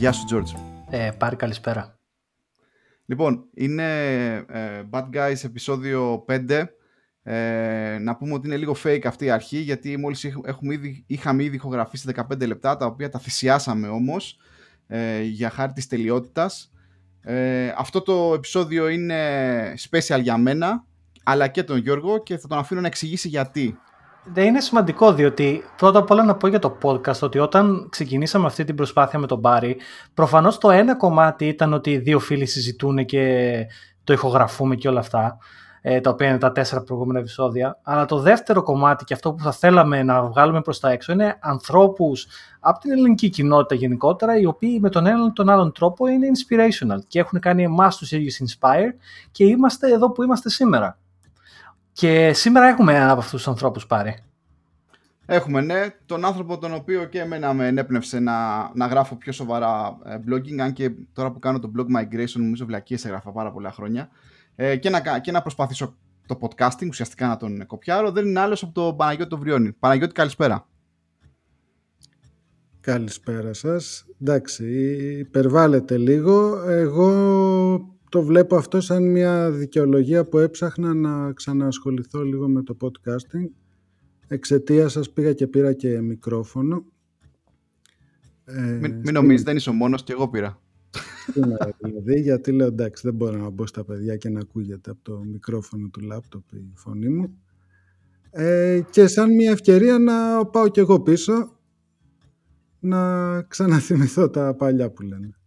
Γεια σου, George. Ε, πάρει καλησπέρα. Λοιπόν, είναι ε, Bad Guys επεισόδιο 5. Ε, να πούμε ότι είναι λίγο fake αυτή η αρχή, γιατί μόλις έχουμε ήδη, είχαμε ήδη ηχογραφήσει 15 λεπτά, τα οποία τα θυσιάσαμε όμως ε, για χάρη της τελειότητας. Ε, αυτό το επεισόδιο είναι special για μένα, αλλά και τον Γιώργο και θα τον αφήνω να εξηγήσει γιατί. Δεν είναι σημαντικό διότι πρώτα απ' όλα να πω για το podcast ότι όταν ξεκινήσαμε αυτή την προσπάθεια με τον Μπάρι προφανώς το ένα κομμάτι ήταν ότι οι δύο φίλοι συζητούν και το ηχογραφούμε και όλα αυτά ε, τα οποία είναι τα τέσσερα προηγούμενα επεισόδια αλλά το δεύτερο κομμάτι και αυτό που θα θέλαμε να βγάλουμε προς τα έξω είναι ανθρώπους από την ελληνική κοινότητα γενικότερα οι οποίοι με τον έναν ή τον άλλον τρόπο είναι inspirational και έχουν κάνει εμάς τους ίδιους inspire και είμαστε εδώ που είμαστε σήμερα. Και σήμερα έχουμε έναν από αυτούς τους ανθρώπους πάρει. Έχουμε, ναι. Τον άνθρωπο τον οποίο και εμένα με ενέπνευσε να, να γράφω πιο σοβαρά ε, blogging, αν και τώρα που κάνω το blog migration νομίζω βλακίες έγραφα πάρα πολλά χρόνια. Ε, και, να, και να προσπαθήσω το podcasting, ουσιαστικά να τον κοπιάρω, δεν είναι άλλος από τον Παναγιώτη το Βριώνη. Παναγιώτη, καλησπέρα. Καλησπέρα σας. Εντάξει, υπερβάλλεται λίγο. Εγώ το βλέπω αυτό σαν μια δικαιολογία που έψαχνα να ξαναασχοληθώ λίγο με το podcasting. Εξαιτία σας πήγα και πήρα και μικρόφωνο. Ε, μην, μην νομίζεις, δεν είσαι ο μόνος και εγώ πήρα. δηλαδή, γιατί λέω εντάξει δεν μπορώ να μπω στα παιδιά και να ακούγεται από το μικρόφωνο του λάπτοπ η φωνή μου. Ε, και σαν μια ευκαιρία να πάω κι εγώ πίσω να ξαναθυμηθώ τα παλιά που λένε.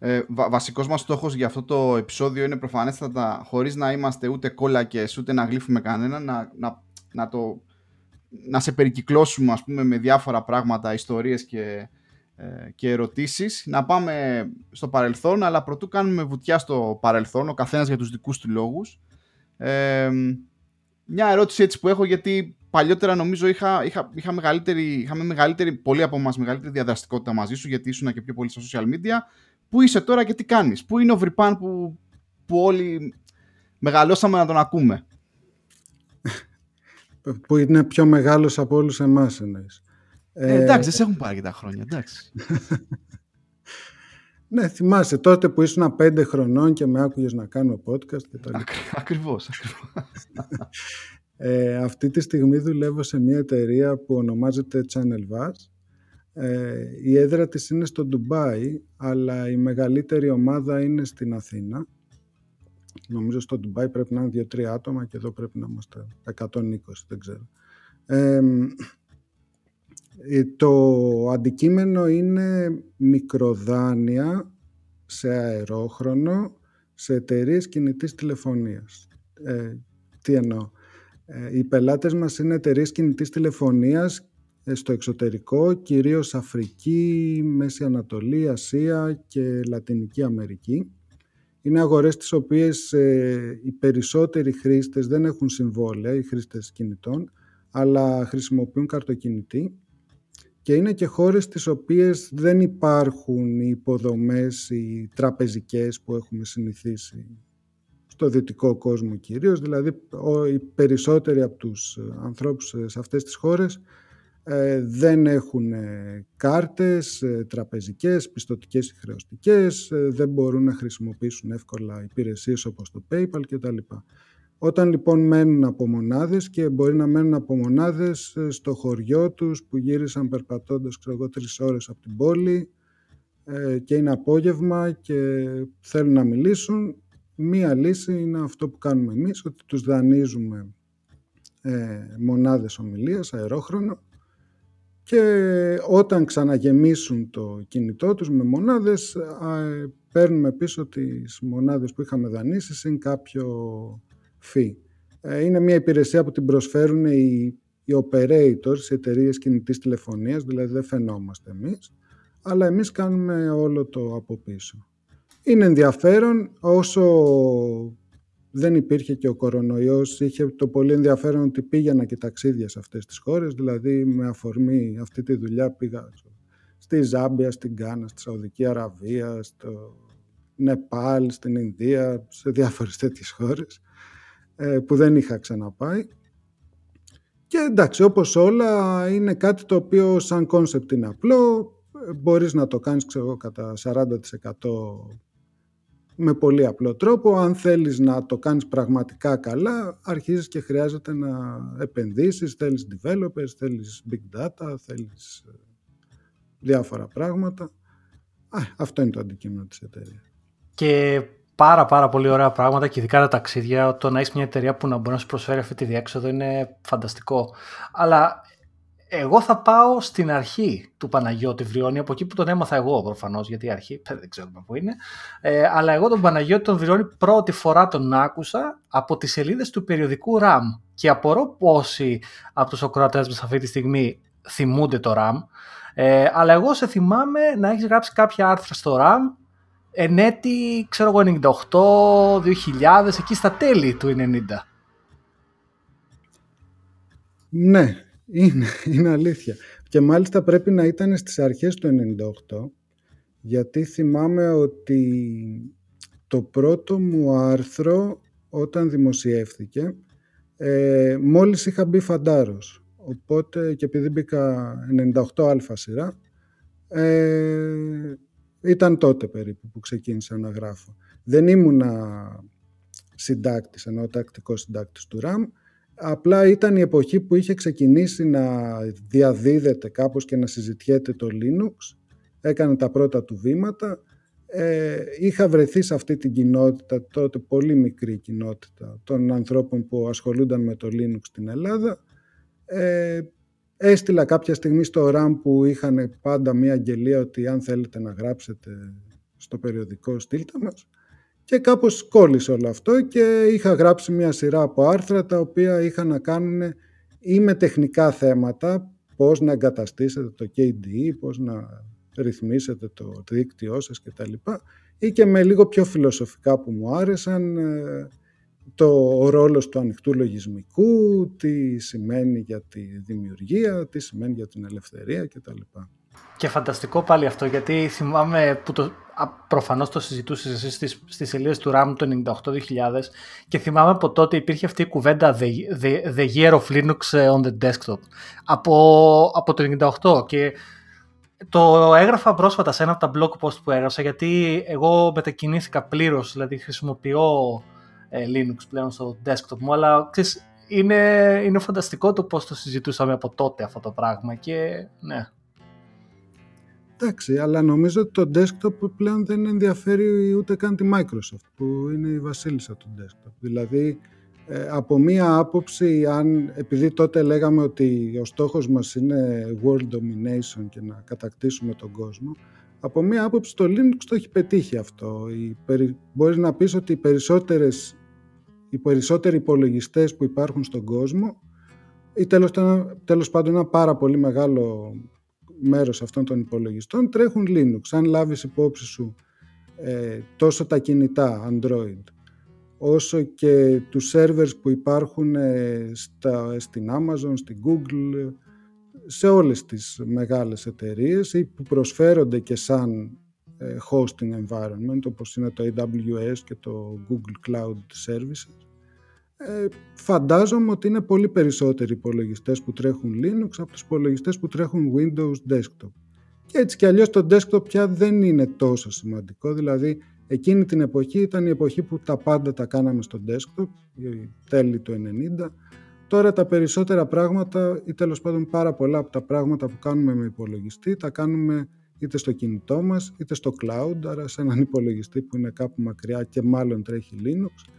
Ε, βα, βασικός μας στόχος για αυτό το επεισόδιο είναι προφανέστατα χωρίς να είμαστε ούτε κόλλακες ούτε να γλύφουμε κανένα να, να, να, το, να σε περικυκλώσουμε ας πούμε με διάφορα πράγματα, ιστορίες και, ε, και ερωτήσεις. Να πάμε στο παρελθόν αλλά πρωτού κάνουμε βουτιά στο παρελθόν ο καθένας για τους δικούς του λόγους. Ε, μια ερώτηση έτσι που έχω γιατί παλιότερα νομίζω είχα, είχα, είχα μεγαλύτερη, είχαμε μεγαλύτερη, πολύ από εμάς μεγαλύτερη διαδραστικότητα μαζί σου γιατί ήσουν και πιο πολύ στα social media Πού είσαι τώρα και τι κάνεις; Πού είναι ο Βρυπάν που, που όλοι μεγαλώσαμε να τον ακούμε; που είναι πιο μεγάλος από όλους εμάς εννοείς. Ε, εντάξει, δεν σε έχουν πάρει και τα χρόνια, εντάξει. ναι, θυμάσαι τότε που ήσουν πέντε χρονών και με άκουγες να κάνω podcast και τα Ακριβώς, ακριβώς. ε, αυτή τη στιγμή δουλεύω σε μια εταιρεία που ονομάζεται Channel Vaz ε, η έδρα της είναι στο Ντουμπάι, αλλά η μεγαλύτερη ομάδα είναι στην Αθήνα. Νομίζω στο Ντουμπάι πρέπει να είναι 2-3 άτομα και εδώ πρέπει να είμαστε 120, δεν ξέρω. Ε, το αντικείμενο είναι μικροδάνεια σε αερόχρονο σε εταιρείες κινητής τηλεφωνίας. Ε, τι εννοώ. Ε, οι πελάτες μας είναι εταιρείες κινητής τηλεφωνίας ε, στο εξωτερικό, κυρίως Αφρική, Μέση Ανατολή, Ασία και Λατινική Αμερική. Είναι αγορές τις οποίες ε, οι περισσότεροι χρήστες δεν έχουν συμβόλαια, οι χρήστες κινητών, αλλά χρησιμοποιούν καρτοκινητή και είναι και χώρες τις οποίες δεν υπάρχουν οι υποδομές, οι τραπεζικές που έχουμε συνηθίσει στο δυτικό κόσμο κυρίως, δηλαδή οι περισσότεροι από τους ανθρώπους σε αυτές τις χώρες ε, δεν έχουν ε, κάρτες ε, τραπεζικές, πιστοτικές ή χρεωστικές, δεν μπορούν να χρησιμοποιήσουν εύκολα υπηρεσίες όπως το PayPal κτλ. Όταν λοιπόν μένουν από μονάδες και μπορεί να μένουν από μονάδες στο χωριό τους που γύρισαν περπατώντας ξέρω εγώ τρεις ώρες από την πόλη και είναι απόγευμα και θέλουν να μιλήσουν, μία λύση είναι αυτό που κάνουμε εμείς, ότι τους δανείζουμε μονάδες ομιλίας, αερόχρονο, και όταν ξαναγεμίσουν το κινητό τους με μονάδες παίρνουμε πίσω τις μονάδες που είχαμε δανείσει συν κάποιο fee. Ε, είναι μια υπηρεσία που την προσφέρουν οι, οι operators, οι εταιρείες κινητής τηλεφωνίας, δηλαδή δεν φαινόμαστε εμείς, αλλά εμείς κάνουμε όλο το από πίσω. Είναι ενδιαφέρον όσο δεν υπήρχε και ο κορονοϊός, είχε το πολύ ενδιαφέρον ότι πήγαινα και ταξίδια σε αυτές τις χώρες, δηλαδή με αφορμή αυτή τη δουλειά πήγα στη Ζάμπια, στην Γκάνα, στη Σαουδική Αραβία, στο Νεπάλ, στην Ινδία, σε διάφορες τέτοιες χώρες ε, που δεν είχα ξαναπάει. Και εντάξει, όπως όλα είναι κάτι το οποίο σαν concept είναι απλό, μπορείς να το κάνεις ξέρω, κατά 40% με πολύ απλό τρόπο. Αν θέλεις να το κάνεις πραγματικά καλά, αρχίζεις και χρειάζεται να επενδύσεις, θέλεις developers, θέλεις big data, θέλεις ε, διάφορα πράγματα. Α, αυτό είναι το αντικείμενο της εταιρείας. Και πάρα πάρα πολύ ωραία πράγματα και ειδικά τα ταξίδια, το να έχεις μια εταιρεία που να μπορεί να σου προσφέρει αυτή τη διέξοδο είναι φανταστικό. Αλλά εγώ θα πάω στην αρχή του Παναγιώτη Βριώνη, από εκεί που τον έμαθα εγώ προφανώς, γιατί η αρχή δεν ξέρουμε πού είναι. Ε, αλλά εγώ τον Παναγιώτη τον Βριώνη πρώτη φορά τον άκουσα από τις σελίδες του περιοδικού RAM. Και απορώ πόσοι από τους ακροατές μας αυτή τη στιγμή θυμούνται το RAM. Ε, αλλά εγώ σε θυμάμαι να έχεις γράψει κάποια άρθρα στο RAM εν έτη, ξέρω εγώ, 98, 2000, εκεί στα τέλη του 90. Ναι, είναι, είναι αλήθεια. Και μάλιστα πρέπει να ήταν στις αρχές του 98, γιατί θυμάμαι ότι το πρώτο μου άρθρο όταν δημοσιεύθηκε, ε, μόλις είχα μπει φαντάρος. Οπότε και επειδή μπήκα 98α σειρά, ε, ήταν τότε περίπου που ξεκίνησα να γράφω. Δεν ήμουνα συντάκτης, ενώ τακτικός συντάκτης του RAM, Απλά ήταν η εποχή που είχε ξεκινήσει να διαδίδεται κάπως και να συζητιέται το Linux. Έκανε τα πρώτα του βήματα. Ε, είχα βρεθεί σε αυτή την κοινότητα, τότε πολύ μικρή κοινότητα των ανθρώπων που ασχολούνταν με το Linux στην Ελλάδα. Ε, έστειλα κάποια στιγμή στο RAM που είχαν πάντα μία αγγελία ότι αν θέλετε να γράψετε στο περιοδικό στείλτε μας. Και κάπως κόλλησε όλο αυτό και είχα γράψει μια σειρά από άρθρα τα οποία είχαν να κάνουν ή με τεχνικά θέματα, πώς να εγκαταστήσετε το KDE, πώς να ρυθμίσετε το δίκτυό σας κτλ. Ή και με λίγο πιο φιλοσοφικά που μου άρεσαν, ε, το ρόλος του ανοιχτού λογισμικού, τι σημαίνει για τη δημιουργία, τι σημαίνει για την ελευθερία κτλ. Και φανταστικό πάλι αυτό, γιατί θυμάμαι που το, προφανώς το συζητούσες εσύ στις, στις σελίδες του RAM το 98-2000 και θυμάμαι από τότε υπήρχε αυτή η κουβέντα the, the, the year of Linux ε, on the desktop από, από το 98 και το έγραφα πρόσφατα σε ένα από τα blog post που έγραψα γιατί εγώ μετακινήθηκα πλήρως, δηλαδή χρησιμοποιώ ε, Linux πλέον στο desktop μου αλλά ξέρεις, είναι, είναι φανταστικό το πώς το συζητούσαμε από τότε αυτό το πράγμα και ναι, Εντάξει, αλλά νομίζω ότι το desktop πλέον δεν ενδιαφέρει ούτε καν τη Microsoft, που είναι η βασίλισσα του desktop. Δηλαδή, ε, από μία άποψη, αν, επειδή τότε λέγαμε ότι ο στόχος μας είναι world domination και να κατακτήσουμε τον κόσμο, από μία άποψη το Linux το έχει πετύχει αυτό. Η, μπορείς να πεις ότι οι, περισσότερες, οι περισσότεροι υπολογιστές που υπάρχουν στον κόσμο ή τέλος, τέλος πάντων ένα πάρα πολύ μεγάλο μέρος αυτών των υπολογιστών τρέχουν Linux. Αν λάβεις υπόψη σου ε, τόσο τα κινητά Android όσο και τους servers που υπάρχουν ε, στα, στην Amazon, στην Google, σε όλες τις μεγάλες εταιρείες ή που προσφέρονται και σαν ε, hosting environment όπως είναι το AWS και το Google Cloud Services ε, φαντάζομαι ότι είναι πολύ περισσότεροι υπολογιστές που τρέχουν Linux από τους υπολογιστές που τρέχουν Windows Desktop. Και έτσι κι αλλιώς το desktop πια δεν είναι τόσο σημαντικό, δηλαδή εκείνη την εποχή ήταν η εποχή που τα πάντα τα κάναμε στο desktop, τέλη του 90. Τώρα τα περισσότερα πράγματα ή τέλος πάντων πάρα πολλά από τα πράγματα που κάνουμε με υπολογιστή τα κάνουμε είτε στο κινητό μας είτε στο cloud, άρα σε έναν υπολογιστή που είναι κάπου μακριά και μάλλον τρέχει Linux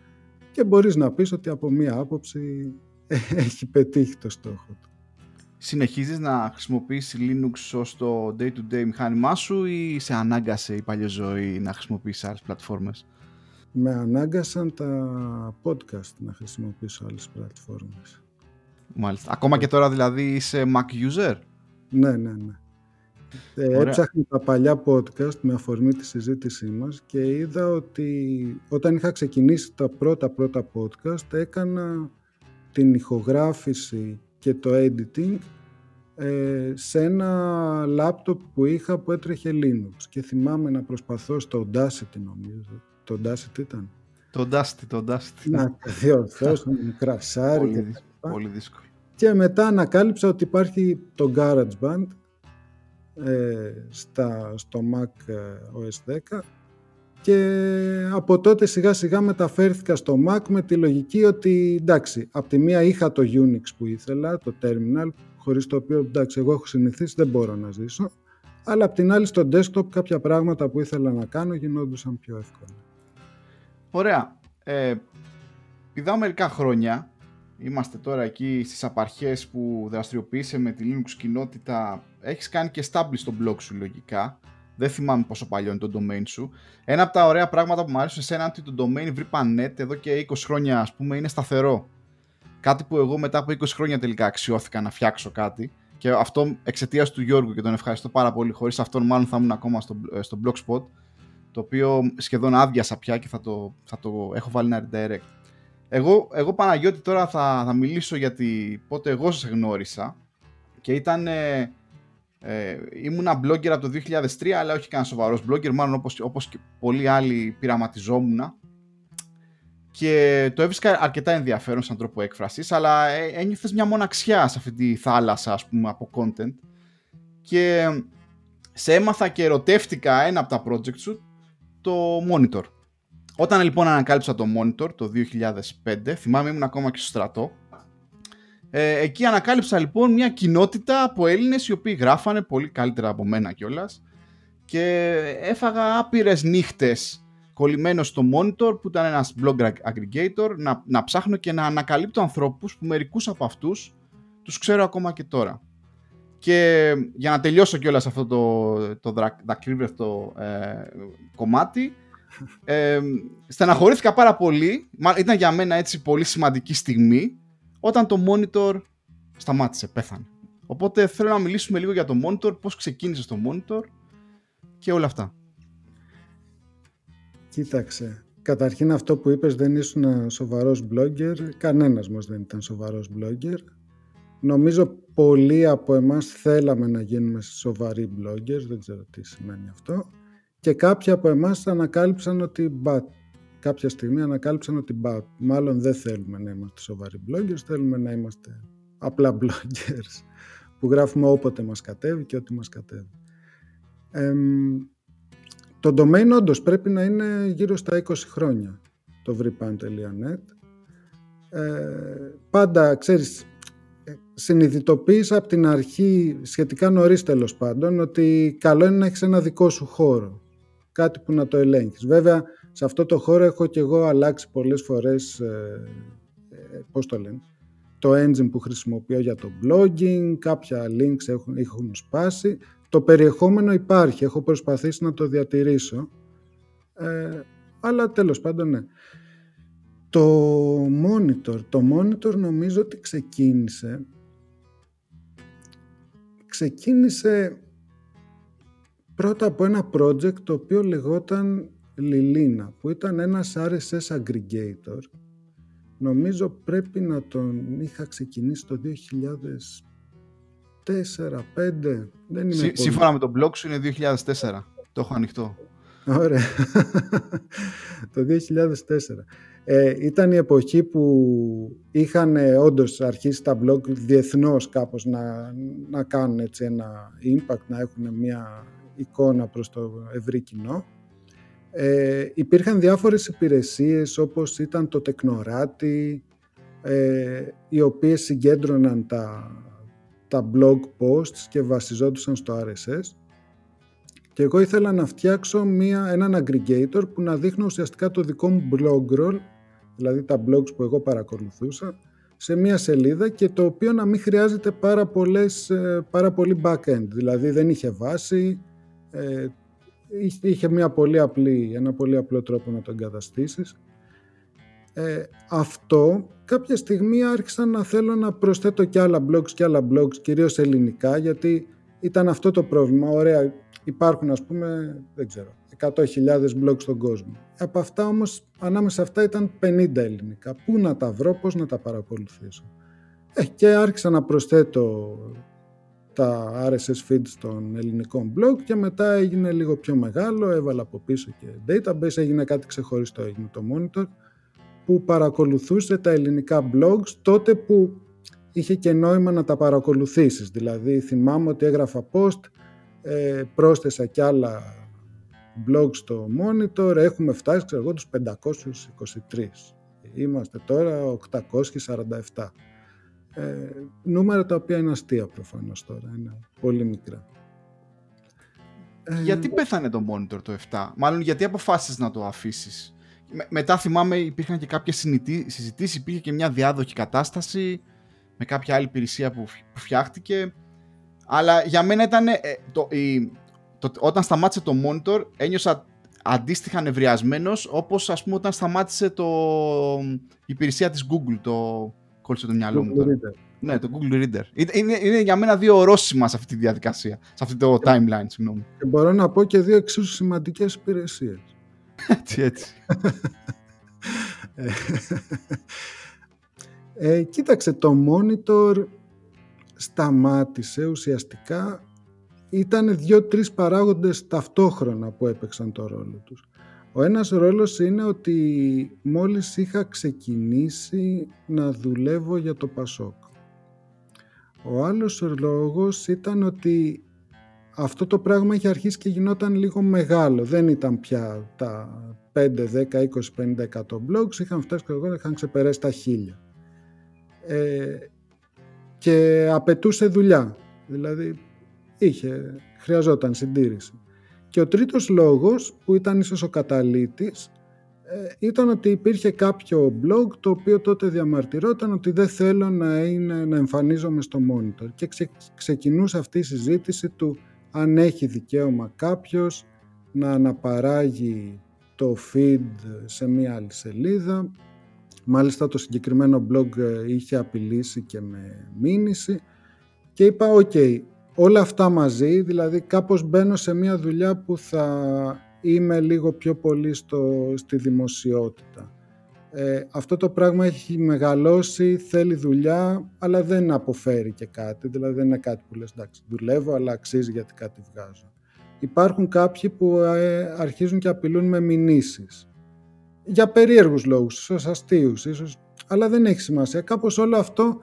και μπορείς να πεις ότι από μία άποψη έχει πετύχει το στόχο του. Συνεχίζεις να χρησιμοποιείς Linux ως το day-to-day μηχάνημά σου ή σε ανάγκασε η παλιά ζωή να χρησιμοποιήσεις άλλες πλατφόρμες; Με ανάγκασαν τα podcast να χρησιμοποιήσω άλλες πλατφόρμες. Μάλιστα. Ακόμα και τώρα δηλαδή είσαι Mac user? Ναι, ναι, ναι. Ε, έψαχνα τα παλιά podcast με αφορμή τη συζήτησή μας και είδα ότι όταν είχα ξεκινήσει τα πρώτα πρώτα podcast έκανα την ηχογράφηση και το editing ε, σε ένα λάπτοπ που είχα που έτρεχε Linux και θυμάμαι να προσπαθώ στο Audacity νομίζω. Το Audacity ήταν. Το Audacity, το Audacity. Να διορθώσω, με κρασάρι. Πολύ, πολύ δύσκολο. Και μετά ανακάλυψα ότι υπάρχει το GarageBand ε, στα, στο Mac OS 10 και από τότε σιγά σιγά μεταφέρθηκα στο Mac με τη λογική ότι εντάξει, από τη μία είχα το Unix που ήθελα, το Terminal, χωρίς το οποίο εντάξει εγώ έχω συνηθίσει δεν μπορώ να ζήσω, αλλά απ' την άλλη στο desktop κάποια πράγματα που ήθελα να κάνω γινόντουσαν πιο εύκολα. Ωραία. Ε, πηδάω μερικά χρόνια, είμαστε τώρα εκεί στις απαρχές που δραστηριοποιείσαι με τη Linux κοινότητα, έχεις κάνει και establish στο blog σου λογικά, δεν θυμάμαι πόσο παλιό είναι το domain σου. Ένα από τα ωραία πράγματα που μου αρέσουν σε είναι ότι το domain VRIPANET εδώ και 20 χρόνια ας πούμε είναι σταθερό. Κάτι που εγώ μετά από 20 χρόνια τελικά αξιώθηκα να φτιάξω κάτι και αυτό εξαιτίας του Γιώργου και τον ευχαριστώ πάρα πολύ. Χωρίς αυτόν, μάλλον θα ήμουν ακόμα στο, ε, στο Blogspot, το οποίο σχεδόν άδειασα πια και θα το, θα το έχω βάλει ένα redirect. Εγώ, εγώ Παναγιώτη τώρα θα, θα μιλήσω γιατί πότε εγώ σε γνώρισα και ήταν ε, ε, ήμουνα blogger από το 2003 αλλά όχι καν σοβαρός blogger μάλλον όπως, όπως και πολλοί άλλοι πειραματιζόμουν και το έβρισκα αρκετά ενδιαφέρον σαν τρόπο έκφρασης αλλά ε, ένιωθες μια μοναξιά σε αυτή τη θάλασσα ας πούμε από content. Και σε έμαθα και ερωτεύτηκα ένα από τα project σου το Monitor όταν λοιπόν ανακάλυψα το Monitor το 2005 θυμάμαι ήμουν ακόμα και στο στρατό ε, εκεί ανακάλυψα λοιπόν μια κοινότητα από Έλληνες οι οποίοι γράφανε πολύ καλύτερα από μένα κιόλας. και έφαγα άπειρες νύχτες κολλημένος στο Monitor που ήταν ένας blog aggregator να, να ψάχνω και να ανακαλύπτω ανθρώπους που μερικούς από αυτούς τους ξέρω ακόμα και τώρα. Και για να τελειώσω κιόλας αυτό το, το δακρύβευτο ε, κομμάτι ε, στεναχωρήθηκα πάρα πολύ, ήταν για μένα έτσι πολύ σημαντική στιγμή όταν το monitor σταμάτησε, πέθανε. Οπότε θέλω να μιλήσουμε λίγο για το monitor, πώς ξεκίνησε το monitor και όλα αυτά. Κοίταξε, καταρχήν αυτό που είπες δεν ήσουν σοβαρός blogger, κανένας μας δεν ήταν σοβαρός blogger. Νομίζω πολλοί από εμάς θέλαμε να γίνουμε σοβαροί bloggers, δεν ξέρω τι σημαίνει αυτό. Και κάποιοι από εμάς ανακάλυψαν ότι μπα, κάποια στιγμή ανακάλυψαν ότι μπα, μάλλον δεν θέλουμε να είμαστε σοβαροί bloggers, θέλουμε να είμαστε απλά bloggers που γράφουμε όποτε μας κατέβει και ό,τι μας κατέβει. το domain όντως πρέπει να είναι γύρω στα 20 χρόνια το vripan.net. Ε, πάντα, ξέρεις, συνειδητοποίησα από την αρχή, σχετικά νωρίς τέλος πάντων, ότι καλό είναι να έχεις ένα δικό σου χώρο. Κάτι που να το ελέγχεις. Βέβαια, σε αυτό το χώρο έχω και εγώ αλλάξει πολλές φορές, ε, ε, πώς το λένε, το engine που χρησιμοποιώ για το blogging, κάποια links έχουν, έχουν σπάσει. Το περιεχόμενο υπάρχει, έχω προσπαθήσει να το διατηρήσω. Ε, αλλά τέλος πάντων ναι. Το monitor, το monitor νομίζω ότι ξεκίνησε ξεκίνησε πρώτα από ένα project το οποίο λεγόταν Λιλίνα που ήταν ένας RSS aggregator. Νομίζω πρέπει να τον είχα ξεκινήσει το 2004-2005 δεν είμαι Σύ, Σύμφωνα με τον blog σου είναι 2004 το έχω ανοιχτό. Ωραία. Το 2004 ε, ήταν η εποχή που είχαν ε, όντως αρχίσει τα blog διεθνώς κάπως να, να κάνουν έτσι ένα impact, να έχουν μια εικόνα προς το ευρύ κοινό ε, υπήρχαν διάφορες υπηρεσίες όπως ήταν το Τεκνοράτη, ε, οι οποίες συγκέντρωναν τα, τα blog posts και βασιζόντουσαν στο RSS. Και εγώ ήθελα να φτιάξω μια, έναν aggregator που να δείχνω ουσιαστικά το δικό μου blog roll, δηλαδή τα blogs που εγώ παρακολουθούσα, σε μια σελίδα και το οποίο να μην χρειάζεται πάρα, πολλές, ε, πάρα πολύ backend. Δηλαδή δεν είχε βάση, ε, είχε μια πολύ απλή, ένα πολύ απλό τρόπο να το εγκαταστήσεις. Ε, αυτό κάποια στιγμή άρχισα να θέλω να προσθέτω και άλλα blogs και άλλα blogs, κυρίως ελληνικά, γιατί ήταν αυτό το πρόβλημα. Ωραία, υπάρχουν ας πούμε, δεν ξέρω, 100.000 blogs στον κόσμο. Από αυτά όμως, ανάμεσα σε αυτά ήταν 50 ελληνικά. Πού να τα βρω, πώς να τα παρακολουθήσω. Ε, και άρχισα να προσθέτω τα RSS feeds των ελληνικών blog και μετά έγινε λίγο πιο μεγάλο, έβαλα από πίσω και database, έγινε κάτι ξεχωριστό, έγινε το monitor που παρακολουθούσε τα ελληνικά blogs τότε που είχε και νόημα να τα παρακολουθήσεις. Δηλαδή θυμάμαι ότι έγραφα post ε, πρόσθεσα κι άλλα blog στο monitor, έχουμε φτάσει ξέρω εγώ τους 523. Είμαστε τώρα 847. Ε, νούμερα τα οποία είναι αστεία προφανώς τώρα, είναι πολύ μικρά. Ε, γιατί πέθανε το monitor το 7, μάλλον γιατί αποφάσισες να το αφήσεις; μετά θυμάμαι υπήρχαν και κάποιες συζητήσεις, υπήρχε και μια διάδοχη κατάσταση με κάποια άλλη υπηρεσία που, που φτιάχτηκε. Αλλά για μένα ήταν, ε, το, η, το, όταν σταμάτησε το monitor ένιωσα αντίστοιχα νευριασμένος όπως ας πούμε όταν σταμάτησε το, η υπηρεσία της Google, το κόλλησε το μυαλό μου. Ναι, το Google Reader. Είναι, είναι για μένα δύο ορόσημα σε αυτή τη διαδικασία, σε αυτό το timeline, συγγνώμη. Και μπορώ να πω και δύο εξίσου σημαντικές υπηρεσίες. έτσι, έτσι. ε, κοίταξε, το monitor σταμάτησε ουσιαστικά ήταν δύο-τρεις παράγοντες ταυτόχρονα που έπαιξαν το ρόλο τους. Ο ένας ρόλος είναι ότι μόλις είχα ξεκινήσει να δουλεύω για το Πασόκ. Ο άλλος λόγος ήταν ότι αυτό το πράγμα είχε αρχίσει και γινόταν λίγο μεγάλο. Δεν ήταν πια τα 5, 10, 20, 50, 100 blogs. Είχαν φτάσει και εγώ, είχαν ξεπεράσει τα χίλια. Ε, και απαιτούσε δουλειά. Δηλαδή είχε, χρειαζόταν συντήρηση. Και ο τρίτος λόγος, που ήταν ίσως ο καταλήτης, ε, ήταν ότι υπήρχε κάποιο blog το οποίο τότε διαμαρτυρόταν ότι δεν θέλω να, είναι, να εμφανίζομαι στο monitor και ξεκινούσε αυτή η συζήτηση του αν έχει δικαίωμα κάποιος να αναπαράγει το feed σε μία άλλη σελίδα. Μάλιστα το συγκεκριμένο blog ε, είχε απειλήσει και με μήνυση και είπα οκ, όλα αυτά μαζί, δηλαδή κάπως μπαίνω σε μια δουλειά που θα είμαι λίγο πιο πολύ στο, στη δημοσιότητα. Ε, αυτό το πράγμα έχει μεγαλώσει, θέλει δουλειά, αλλά δεν αποφέρει και κάτι. Δηλαδή δεν είναι κάτι που λες, εντάξει, δουλεύω, αλλά αξίζει γιατί κάτι βγάζω. Υπάρχουν κάποιοι που ε, αρχίζουν και απειλούν με μηνύσεις. Για περίεργους λόγους, ίσως αστείους, ίσως, αλλά δεν έχει σημασία. Κάπως όλο αυτό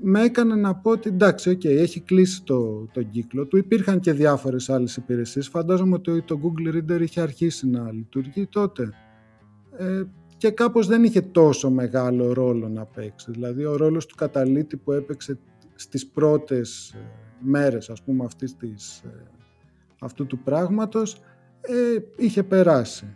με έκανε να πω ότι εντάξει, okay, έχει κλείσει το, το κύκλο του. Υπήρχαν και διάφορες άλλες υπηρεσίες. Φαντάζομαι ότι το Google Reader είχε αρχίσει να λειτουργεί τότε. Ε, και κάπως δεν είχε τόσο μεγάλο ρόλο να παίξει. Δηλαδή ο ρόλος του καταλήτη που έπαιξε στις πρώτες ε, μέρες ας πούμε αυτής της, ε, αυτού του πράγματος ε, είχε περάσει.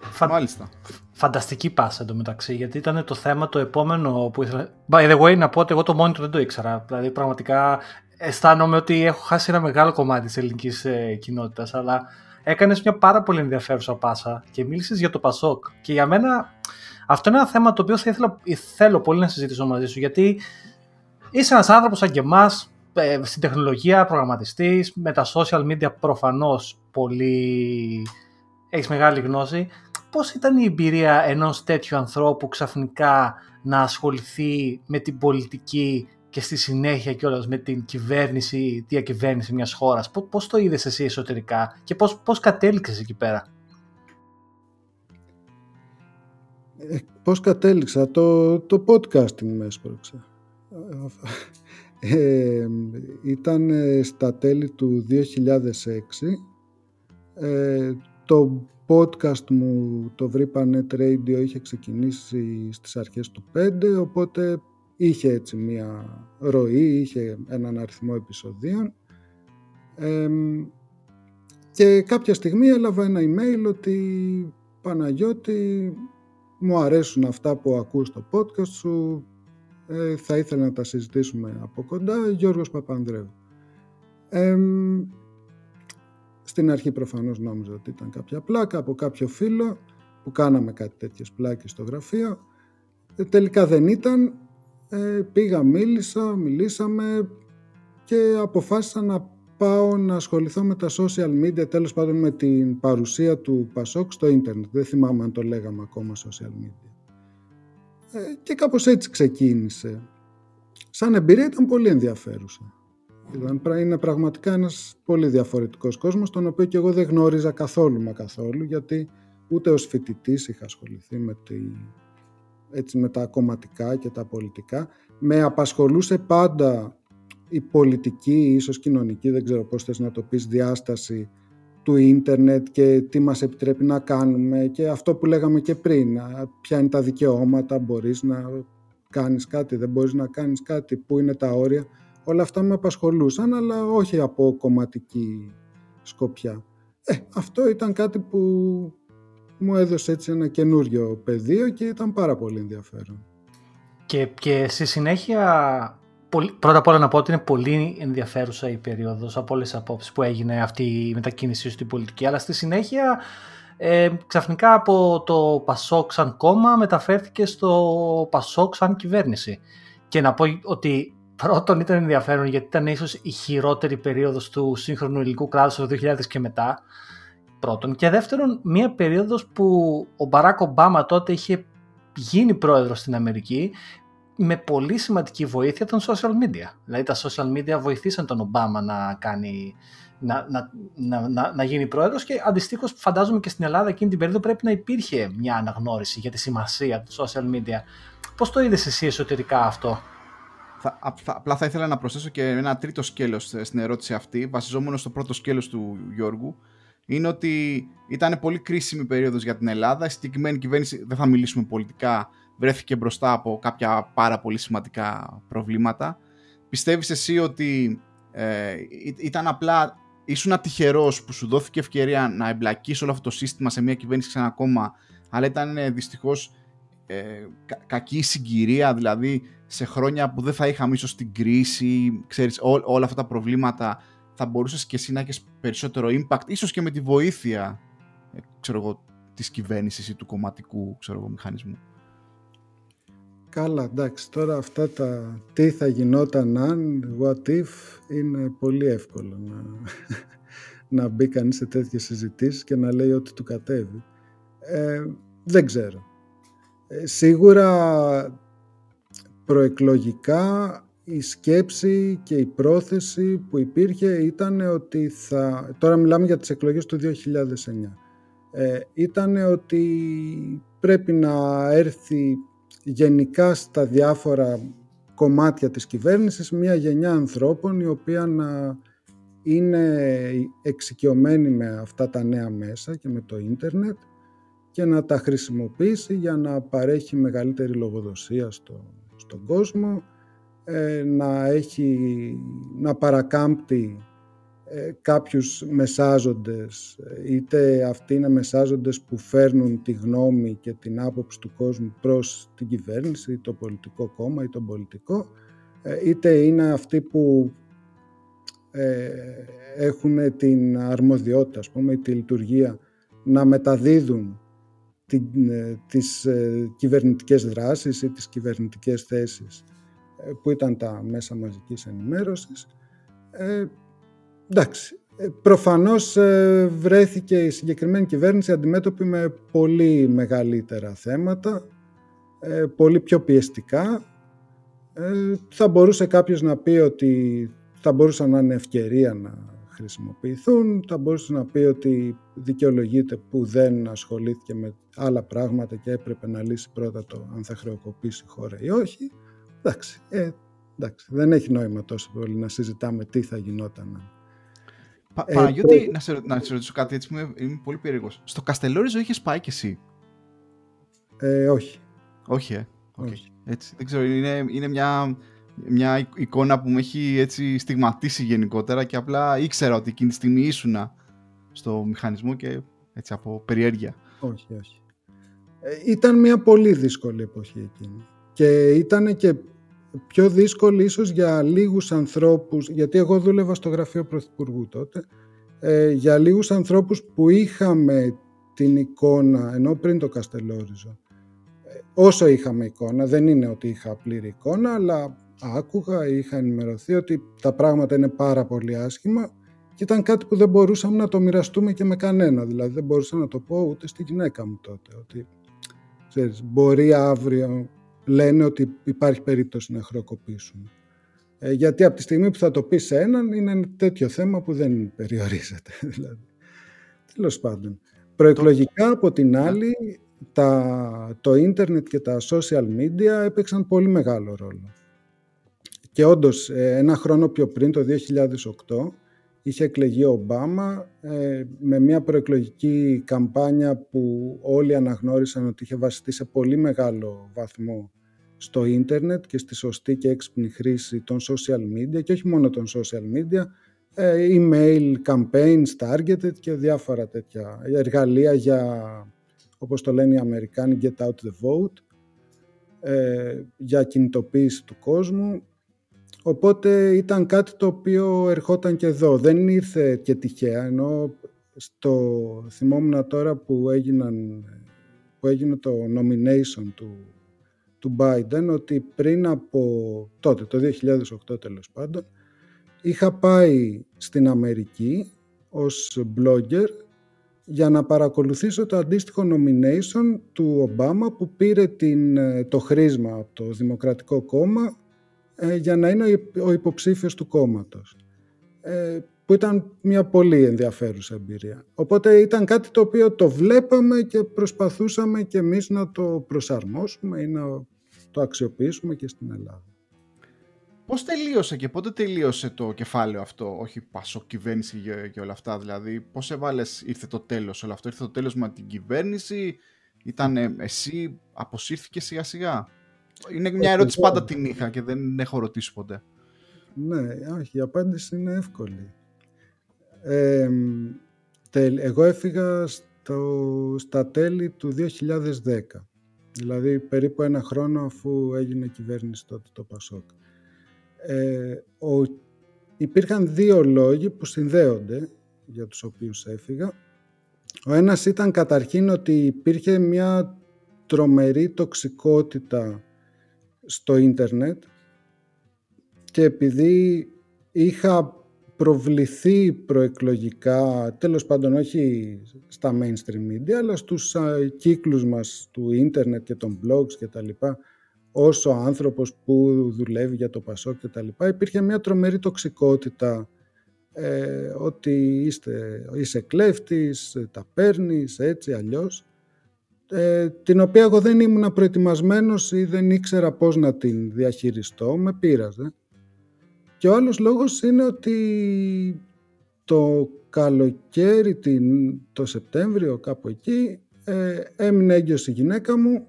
Φα... Μάλιστα. Φανταστική πάσα εντωμεταξύ, γιατί ήταν το θέμα το επόμενο που ήθελα. By the way, να πω ότι εγώ το monitor δεν το ήξερα. Δηλαδή, πραγματικά αισθάνομαι ότι έχω χάσει ένα μεγάλο κομμάτι της ελληνικής ε, κοινότητας. Αλλά έκανες μια πάρα πολύ ενδιαφέρουσα πάσα και μίλησες για το Πασόκ. Και για μένα αυτό είναι ένα θέμα το οποίο θα ήθελα, θέλω πολύ να συζητήσω μαζί σου, γιατί είσαι ένας άνθρωπος σαν και εμάς, ε, στην τεχνολογία, προγραμματιστής, με τα social media προφανώς πολύ. Έχεις μεγάλη γνώση πώς ήταν η εμπειρία ενός τέτοιου ανθρώπου ξαφνικά να ασχοληθεί με την πολιτική και στη συνέχεια κιόλας με την κυβέρνηση, διακυβέρνηση μιας χώρας; Πώς, πώς το είδες εσύ εσωτερικά και πώς, πώς κατέληξες εκεί πέρα; Ε, πώς κατέληξα, το, το podcasting με έσπρωξε. Ε, ήταν στα τέλη του 2006. Ε, το podcast μου το Βρήπανετ Radio είχε ξεκινήσει στις αρχές του 5 οπότε είχε έτσι μία ροή, είχε έναν αριθμό επεισοδίων. Και κάποια στιγμή έλαβα ένα email ότι Παναγιώτη μου αρέσουν αυτά που ακούς στο podcast σου ε, θα ήθελα να τα συζητήσουμε από κοντά. Γιώργος Παπανδρέου στην αρχή προφανώς νόμιζα ότι ήταν κάποια πλάκα από κάποιο φίλο που κάναμε κάτι τέτοιες πλάκες στο γραφείο. Ε, τελικά δεν ήταν. Ε, πήγα, μίλησα, μιλήσαμε και αποφάσισα να πάω να ασχοληθώ με τα social media, τέλος πάντων με την παρουσία του Πασόκ στο ίντερνετ. Δεν θυμάμαι αν το λέγαμε ακόμα social media. Ε, και κάπως έτσι ξεκίνησε. Σαν εμπειρία ήταν πολύ ενδιαφέρουσα. Είναι πραγματικά ένας πολύ διαφορετικός κόσμος, τον οποίο και εγώ δεν γνώριζα καθόλου μα καθόλου, γιατί ούτε ως φοιτητής είχα ασχοληθεί με, τη, έτσι, με τα κομματικά και τα πολιτικά. Με απασχολούσε πάντα η πολιτική, ίσως κοινωνική, δεν ξέρω πώς θες να το πεις, διάσταση του ίντερνετ και τι μας επιτρέπει να κάνουμε και αυτό που λέγαμε και πριν, ποια είναι τα δικαιώματα, μπορείς να κάνεις κάτι, δεν μπορείς να κάνεις κάτι, πού είναι τα όρια. Όλα αυτά με απασχολούσαν, αλλά όχι από κομματική σκοπιά. Ε, αυτό ήταν κάτι που μου έδωσε έτσι ένα καινούριο πεδίο και ήταν πάρα πολύ ενδιαφέρον. Και, και στη συνέχεια, πρώτα απ' όλα να πω ότι είναι πολύ ενδιαφέρουσα η περίοδος από όλες τις απόψεις που έγινε αυτή η μετακίνησή στην πολιτική, αλλά στη συνέχεια ε, ξαφνικά από το Πασόκ σαν κόμμα μεταφέρθηκε στο Πασόκ σαν κυβέρνηση. Και να πω ότι πρώτον ήταν ενδιαφέρον γιατί ήταν ίσως η χειρότερη περίοδος του σύγχρονου ελληνικού κράτους το 2000 και μετά. Πρώτον. Και δεύτερον, μια περίοδος που ο Μπαράκ Ομπάμα τότε είχε γίνει πρόεδρος στην Αμερική με πολύ σημαντική βοήθεια των social media. Δηλαδή τα social media βοηθήσαν τον Ομπάμα να κάνει να, να, να, να, να γίνει πρόεδρος και αντιστοίχως φαντάζομαι και στην Ελλάδα εκείνη την περίοδο πρέπει να υπήρχε μια αναγνώριση για τη σημασία του social media. Πώς το είδες εσύ εσωτερικά αυτό; Θα, απλά θα ήθελα να προσθέσω και ένα τρίτο σκέλος στην ερώτηση αυτή, βασιζόμενο στο πρώτο σκέλος του Γιώργου, είναι ότι ήταν πολύ κρίσιμη περίοδος για την Ελλάδα. Η συγκεκριμένη κυβέρνηση, δεν θα μιλήσουμε πολιτικά, βρέθηκε μπροστά από κάποια πάρα πολύ σημαντικά προβλήματα. Πιστεύεις εσύ ότι ε, ήταν απλά, ήσουν ατυχερός που σου δόθηκε ευκαιρία να εμπλακείς όλο αυτό το σύστημα σε μια κυβέρνηση σε ένα κόμμα, αλλά ήταν ε, δυστυχώς ε, κα, κακή συγκυρία, δηλαδή σε χρόνια που δεν θα είχαμε ίσως την κρίση, ξέρεις, ό, όλα αυτά τα προβλήματα θα μπορούσες και εσύ να έχεις περισσότερο impact, ίσως και με τη βοήθεια ε, ξέρω εγώ, της κυβέρνησης ή του κομματικού ξέρω εγώ, μηχανισμού. Καλά, εντάξει, τώρα αυτά τα τι θα γινόταν αν, what if, είναι πολύ εύκολο να, να μπει κανείς σε τέτοιες συζητήσεις και να λέει ότι του κατέβει. Ε, δεν ξέρω. Ε, σίγουρα προεκλογικά η σκέψη και η πρόθεση που υπήρχε ήταν ότι θα... Τώρα μιλάμε για τις εκλογές του 2009. Ε, ήταν ότι πρέπει να έρθει γενικά στα διάφορα κομμάτια της κυβέρνησης μια γενιά ανθρώπων η οποία να είναι εξοικειωμένη με αυτά τα νέα μέσα και με το ίντερνετ και να τα χρησιμοποιήσει για να παρέχει μεγαλύτερη λογοδοσία στο, στον κόσμο, ε, να, έχει, να παρακάμπτει ε, κάποιους μεσάζοντες, είτε αυτοί είναι μεσάζοντες που φέρνουν τη γνώμη και την άποψη του κόσμου προς την κυβέρνηση, ή το πολιτικό κόμμα ή τον πολιτικό, ε, είτε είναι αυτοί που ε, έχουν την αρμοδιότητα, ας πούμε, ή τη λειτουργία να μεταδίδουν την, τις κυβερνητικές δράσεις ή τις κυβερνητικές θέσεις που ήταν τα μέσα μαζικής ενημέρωσης εντάξει, ε, προφανώς ε, βρέθηκε η συγκεκριμένη κυβέρνηση αντιμέτωπη με πολύ μεγαλύτερα θέματα, ε, πολύ πιο πιεστικά. Θα μπορούσε κάποιος να πει ότι θα μπορούσε να είναι ευκαιρία να χρησιμοποιηθούν, θα μπορούσε να πει ότι δικαιολογείται που δεν ασχολήθηκε με άλλα πράγματα και έπρεπε να λύσει πρώτα το αν θα χρεοκοπήσει η χώρα ή όχι. Εντάξει, ε, εντάξει, δεν έχει νόημα τόσο πολύ να συζητάμε τι θα γινόταν Πα, ε, Παναγιώτη, να, σε, να σε ρωτήσω κάτι έτσι, είμαι, είμαι πολύ περίεργος. Στο Καστελόριζο είχες πάει κι εσύ; Ε, όχι. Όχι, ε. Okay. Όχι. Έτσι, δεν ξέρω, είναι, είναι μια, μια εικόνα που με έχει έτσι στιγματίσει γενικότερα και απλά ήξερα ότι εκείνη τη στιγμή ήσουν στο μηχανισμό και έτσι από περιέργεια. Όχι, όχι. Ε, ήταν μια πολύ δύσκολη εποχή εκείνη. Και ήταν και πιο δύσκολη ίσως για λίγους ανθρώπους, γιατί εγώ δούλευα στο γραφείο Πρωθυπουργού τότε, ε, για λίγους ανθρώπους που είχαμε την εικόνα, ενώ πριν το Καστελόριζο, ε, όσο είχαμε εικόνα, δεν είναι ότι είχα πλήρη εικόνα, αλλά άκουγα, είχα ενημερωθεί ότι τα πράγματα είναι πάρα πολύ άσχημα και ήταν κάτι που δεν μπορούσαμε να το μοιραστούμε και με κανένα. Δηλαδή δεν μπορούσα να το πω ούτε στη γυναίκα μου τότε. Ότι ξέρεις, μπορεί αύριο λένε ότι υπάρχει περίπτωση να χρεοκοπήσουν. Ε, γιατί από τη στιγμή που θα το πεις σε έναν είναι ένα τέτοιο θέμα που δεν περιορίζεται. Δηλαδή. Τέλος πάντων. Προεκλογικά από την ναι. άλλη τα, το ίντερνετ και τα social media έπαιξαν πολύ μεγάλο ρόλο. Και όντως ένα χρόνο πιο πριν, το 2008, είχε εκλεγεί ο Ομπάμα ε, με μια προεκλογική καμπάνια που όλοι αναγνώρισαν ότι είχε βασιστεί σε πολύ μεγάλο βαθμό στο ίντερνετ και στη σωστή και έξυπνη χρήση των social media και όχι μόνο των social media, ε, email campaigns, targeted και διάφορα τέτοια εργαλεία για, όπως το λένε οι Αμερικάνοι, get out the vote, ε, για κινητοποίηση του κόσμου Οπότε ήταν κάτι το οποίο ερχόταν και εδώ. Δεν ήρθε και τυχαία, ενώ στο θυμόμουν τώρα που, έγιναν, που έγινε το nomination του, του Biden, ότι πριν από τότε, το 2008 τέλος πάντων, είχα πάει στην Αμερική ως blogger για να παρακολουθήσω το αντίστοιχο nomination του Ομπάμα που πήρε την, το χρήσμα από το Δημοκρατικό Κόμμα ε, για να είναι ο υποψήφιος του κόμματος. Ε, που ήταν μια πολύ ενδιαφέρουσα εμπειρία. Οπότε ήταν κάτι το οποίο το βλέπαμε και προσπαθούσαμε και εμείς να το προσαρμόσουμε ή να το αξιοποιήσουμε και στην Ελλάδα. Πώς τελείωσε και πότε τελείωσε το κεφάλαιο αυτό, όχι πασό κυβέρνηση και όλα αυτά, δηλαδή πώς έβαλες, ήρθε το τέλος όλο αυτό, ήρθε το τέλος με την κυβέρνηση, ήταν εσύ, αποσύρθηκες σιγά σιγά. Είναι μια ερώτηση πάντα την είχα και δεν έχω ρωτήσει ποτέ. Ναι, όχι, η απάντηση είναι εύκολη. εγώ έφυγα στο, στα τέλη του 2010. Δηλαδή περίπου ένα χρόνο αφού έγινε κυβέρνηση τότε το ΠΑΣΟΚ. Ε, ο, υπήρχαν δύο λόγοι που συνδέονται για τους οποίους έφυγα. Ο ένας ήταν καταρχήν ότι υπήρχε μια τρομερή τοξικότητα στο ίντερνετ και επειδή είχα προβληθεί προεκλογικά, τέλος πάντων όχι στα mainstream media, αλλά στους κύκλους μας του ίντερνετ και των blogs και τα λοιπά, όσο άνθρωπος που δουλεύει για το Πασό και τα λοιπά, υπήρχε μια τρομερή τοξικότητα ε, ότι είστε, είσαι κλέφτης, τα παίρνεις έτσι αλλιώς ε, την οποία εγώ δεν ήμουν προετοιμασμένος ή δεν ήξερα πώς να την διαχειριστώ, με πείραζε. Και ο άλλος λόγος είναι ότι το καλοκαίρι, την, το Σεπτέμβριο κάπου εκεί, ε, έμεινε έγκυος η γυναίκα μου,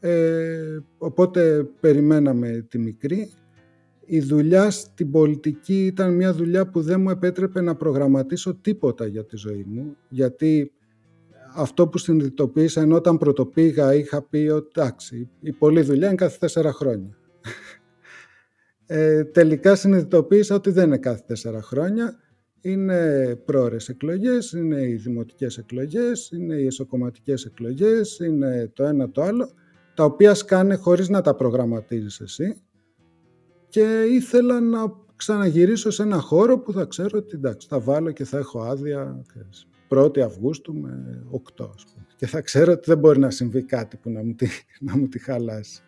ε, οπότε περιμέναμε τη μικρή. Η δουλειά στην πολιτική ήταν μια δουλειά που δεν μου επέτρεπε να προγραμματίσω τίποτα για τη ζωή μου, γιατί αυτό που συνειδητοποίησα ενώ όταν πρωτοπήγα είχα πει ότι εντάξει, η πολλή δουλειά είναι κάθε τέσσερα χρόνια. Ε, τελικά συνειδητοποίησα ότι δεν είναι κάθε τέσσερα χρόνια. Είναι πρόορες εκλογές, είναι οι δημοτικές εκλογές, είναι οι εσωκομματικές εκλογές, είναι το ένα το άλλο, τα οποία σκάνε χωρίς να τα προγραμματίζεις εσύ. Και ήθελα να ξαναγυρίσω σε ένα χώρο που θα ξέρω ότι εντάξει, θα βάλω και θα έχω άδεια. 1η Αυγούστου με 8 ας πούμε. Και θα ξέρω ότι δεν μπορεί να συμβεί κάτι που να μου τη, να μου τη χαλάσει.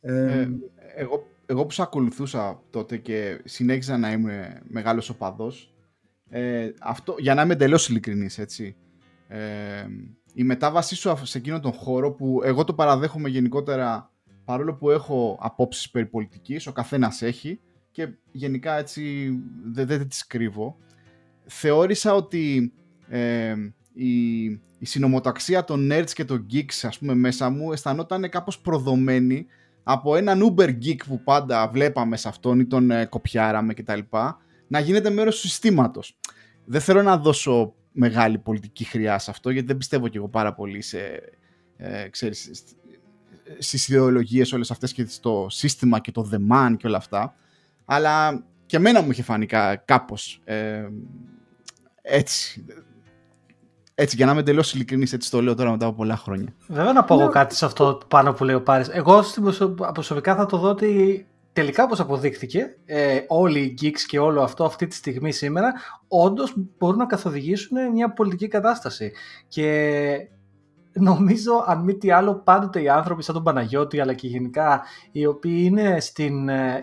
Ε, εγώ, εγώ που σε ακολουθούσα τότε και συνέχιζα να είμαι μεγάλος οπαδός, ε, αυτό, για να είμαι εντελώς ειλικρινής, έτσι, ε, η μετάβασή σου σε εκείνον τον χώρο που εγώ το παραδέχομαι γενικότερα παρόλο που έχω απόψεις περί πολιτικής, ο καθένας έχει και γενικά έτσι δεν, δεν τις κρύβω, θεώρησα ότι ε, η, η συνομοταξία των nerds και των geeks ας πούμε μέσα μου αισθανόταν κάπως προδομένη από έναν Uber geek που πάντα βλέπαμε σε αυτόν ή τον ε, κοπιάραμε κτλ. να γίνεται μέρος του συστήματος. Δεν θέλω να δώσω μεγάλη πολιτική χρειά σε αυτό γιατί δεν πιστεύω κι εγώ πάρα πολύ σε, ε, ξέρεις, στις ιδεολογίες όλες αυτές και στο σύστημα και το δεμάν και όλα αυτά αλλά και εμένα μου είχε φανεί κάπως ε, έτσι έτσι, για να είμαι εντελώς ειλικρινής, έτσι το λέω τώρα μετά από πολλά χρόνια. Βέβαια να πω εγώ ναι. κάτι σε αυτό πάνω που λέει ο Πάρης. Εγώ προσωπικά θα το δω ότι τελικά όπως αποδείχθηκε, ε, όλοι οι geeks και όλο αυτό αυτή τη στιγμή σήμερα, όντως μπορούν να καθοδηγήσουν μια πολιτική κατάσταση. Και νομίζω, αν μη τι άλλο, πάντοτε οι άνθρωποι σαν τον Παναγιώτη, αλλά και γενικά οι οποίοι είναι στην, ε,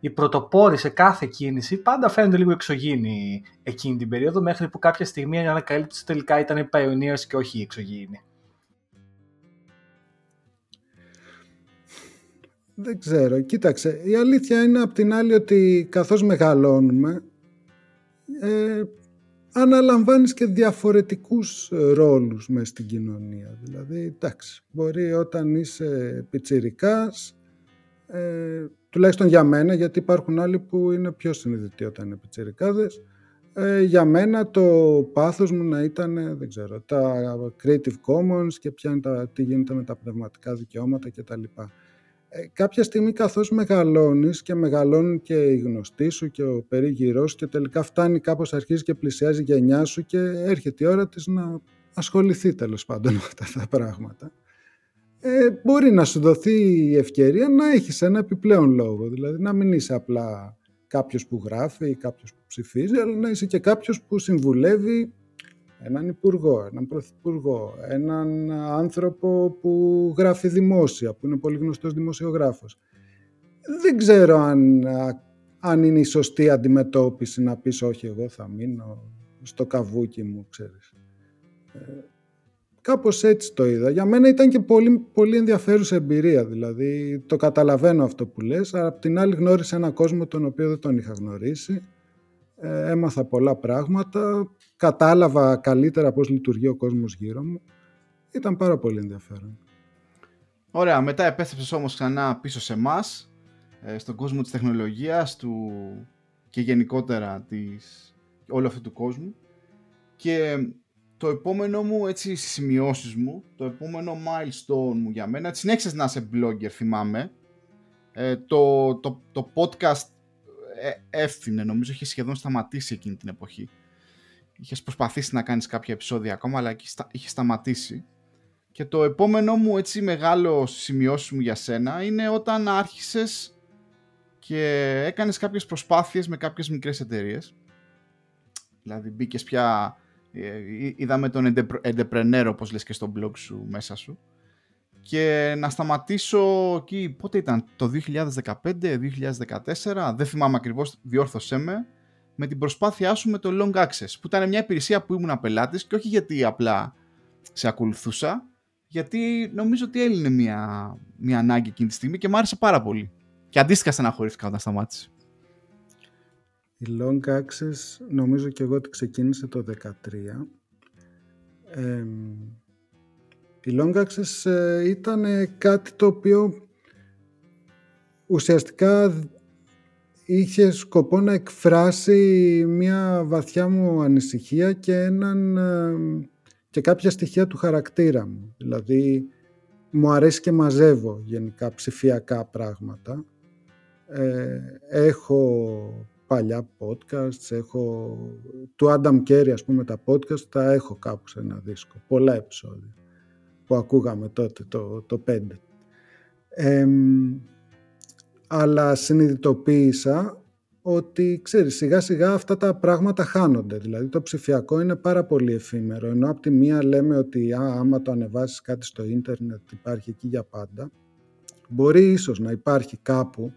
οι πρωτοπόροι σε κάθε κίνηση πάντα φαίνονται λίγο εξωγήινοι εκείνη την περίοδο μέχρι που κάποια στιγμή η ανακαλύπτωση τελικά ήταν οι pioneers και όχι οι εξωγήινοι. Δεν ξέρω. Κοίταξε, η αλήθεια είναι απ' την άλλη ότι καθώς μεγαλώνουμε ε, αναλαμβάνεις και διαφορετικούς ρόλους μέσα στην κοινωνία. Δηλαδή, εντάξει, μπορεί όταν είσαι πιτσιρικάς, ε, τουλάχιστον για μένα, γιατί υπάρχουν άλλοι που είναι πιο συνειδητοί όταν είναι πιτσιρικάδες, ε, για μένα το πάθος μου να ήταν, δεν ξέρω, τα Creative Commons και ποια είναι τα, τι γίνεται με τα πνευματικά δικαιώματα κτλ. Ε, κάποια στιγμή καθώς μεγαλώνεις και μεγαλώνουν και οι γνωστοί σου και ο περίγυρός και τελικά φτάνει κάπως αρχίζει και πλησιάζει η γενιά σου και έρχεται η ώρα της να ασχοληθεί τέλος πάντων με αυτά τα πράγματα. Ε, μπορεί να σου δοθεί η ευκαιρία να έχεις ένα επιπλέον λόγο, δηλαδή να μην είσαι απλά κάποιος που γράφει ή κάποιος που ψηφίζει, αλλά να είσαι και κάποιος που συμβουλεύει έναν υπουργό, έναν πρωθυπουργό, έναν άνθρωπο που γράφει δημόσια, που είναι πολύ γνωστός δημοσιογράφος. Δεν ξέρω αν, αν είναι η σωστή αντιμετώπιση να πεις όχι εγώ θα μείνω στο καβούκι μου, ξέρεις. Ε, κάπως έτσι το είδα. Για μένα ήταν και πολύ, πολύ ενδιαφέρουσα εμπειρία, δηλαδή το καταλαβαίνω αυτό που λες, αλλά απ' την άλλη γνώρισα έναν κόσμο τον οποίο δεν τον είχα γνωρίσει ε, έμαθα πολλά πράγματα, κατάλαβα καλύτερα πώς λειτουργεί ο κόσμος γύρω μου. Ήταν πάρα πολύ ενδιαφέρον. Ωραία, μετά επέστρεψες όμως ξανά πίσω σε εμάς, ε, στον κόσμο της τεχνολογίας του και γενικότερα της, όλου αυτού του κόσμου και το επόμενο μου, έτσι στις σημειώσεις μου, το επόμενο milestone μου για μένα, συνέχισες να είσαι blogger θυμάμαι, ε, το, το, το podcast ε, έφθινε, νομίζω είχε σχεδόν σταματήσει εκείνη την εποχή. Είχες προσπαθήσει να κάνεις κάποια επεισόδια ακόμα, αλλά είχε σταματήσει. Και το επόμενο μου έτσι μεγάλο σημειώσιμο μου για σένα είναι όταν άρχισες και έκανες κάποιες προσπάθειες με κάποιες μικρές εταιρείες. Δηλαδή μπήκες πια, ε, είδαμε τον entrepreneur όπως λες και στο blog σου μέσα σου και να σταματήσω εκεί, πότε ήταν, το 2015-2014, δεν θυμάμαι ακριβώς, διόρθωσέ με, με την προσπάθειά σου με το Long Access, που ήταν μια υπηρεσία που ήμουν πελάτης και όχι γιατί απλά σε ακολουθούσα, γιατί νομίζω ότι έλυνε μια, μια ανάγκη εκείνη τη στιγμή και μου άρεσε πάρα πολύ. Και αντίστοιχα στεναχωρήθηκα όταν σταμάτησε. Η Long Access νομίζω και εγώ ότι ξεκίνησε το 2013. Ε, η Long Access ε, ήταν κάτι το οποίο ουσιαστικά είχε σκοπό να εκφράσει μια βαθιά μου ανησυχία και, έναν, ε, και κάποια στοιχεία του χαρακτήρα μου. Δηλαδή, μου αρέσει και μαζεύω γενικά ψηφιακά πράγματα. Ε, έχω παλιά podcasts, έχω του Adam Carey ας πούμε τα podcast, τα έχω κάπου σε ένα δίσκο, πολλά επεισόδια που ακούγαμε τότε το, το 5. Αλλά συνειδητοποίησα ότι ξέρεις σιγά σιγά αυτά τα πράγματα χάνονται. Δηλαδή το ψηφιακό είναι πάρα πολύ εφήμερο. Ενώ από τη μία λέμε ότι α, άμα το ανεβάσεις κάτι στο ίντερνετ υπάρχει εκεί για πάντα. Μπορεί ίσως να υπάρχει κάπου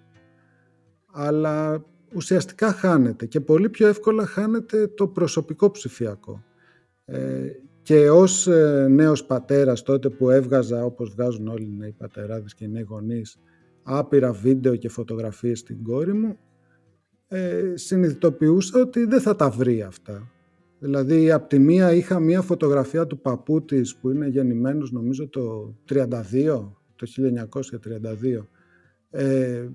αλλά ουσιαστικά χάνεται και πολύ πιο εύκολα χάνεται το προσωπικό ψηφιακό. Ε, και ως ε, νέος πατέρας τότε που έβγαζα όπως βγάζουν όλοι οι νέοι πατεράδες και οι νέοι γονείς άπειρα βίντεο και φωτογραφίες στην κόρη μου ε, συνειδητοποιούσα ότι δεν θα τα βρει αυτά. Δηλαδή από τη μία είχα μία φωτογραφία του παππού της που είναι γεννημένος νομίζω το 32, το 1932 ε,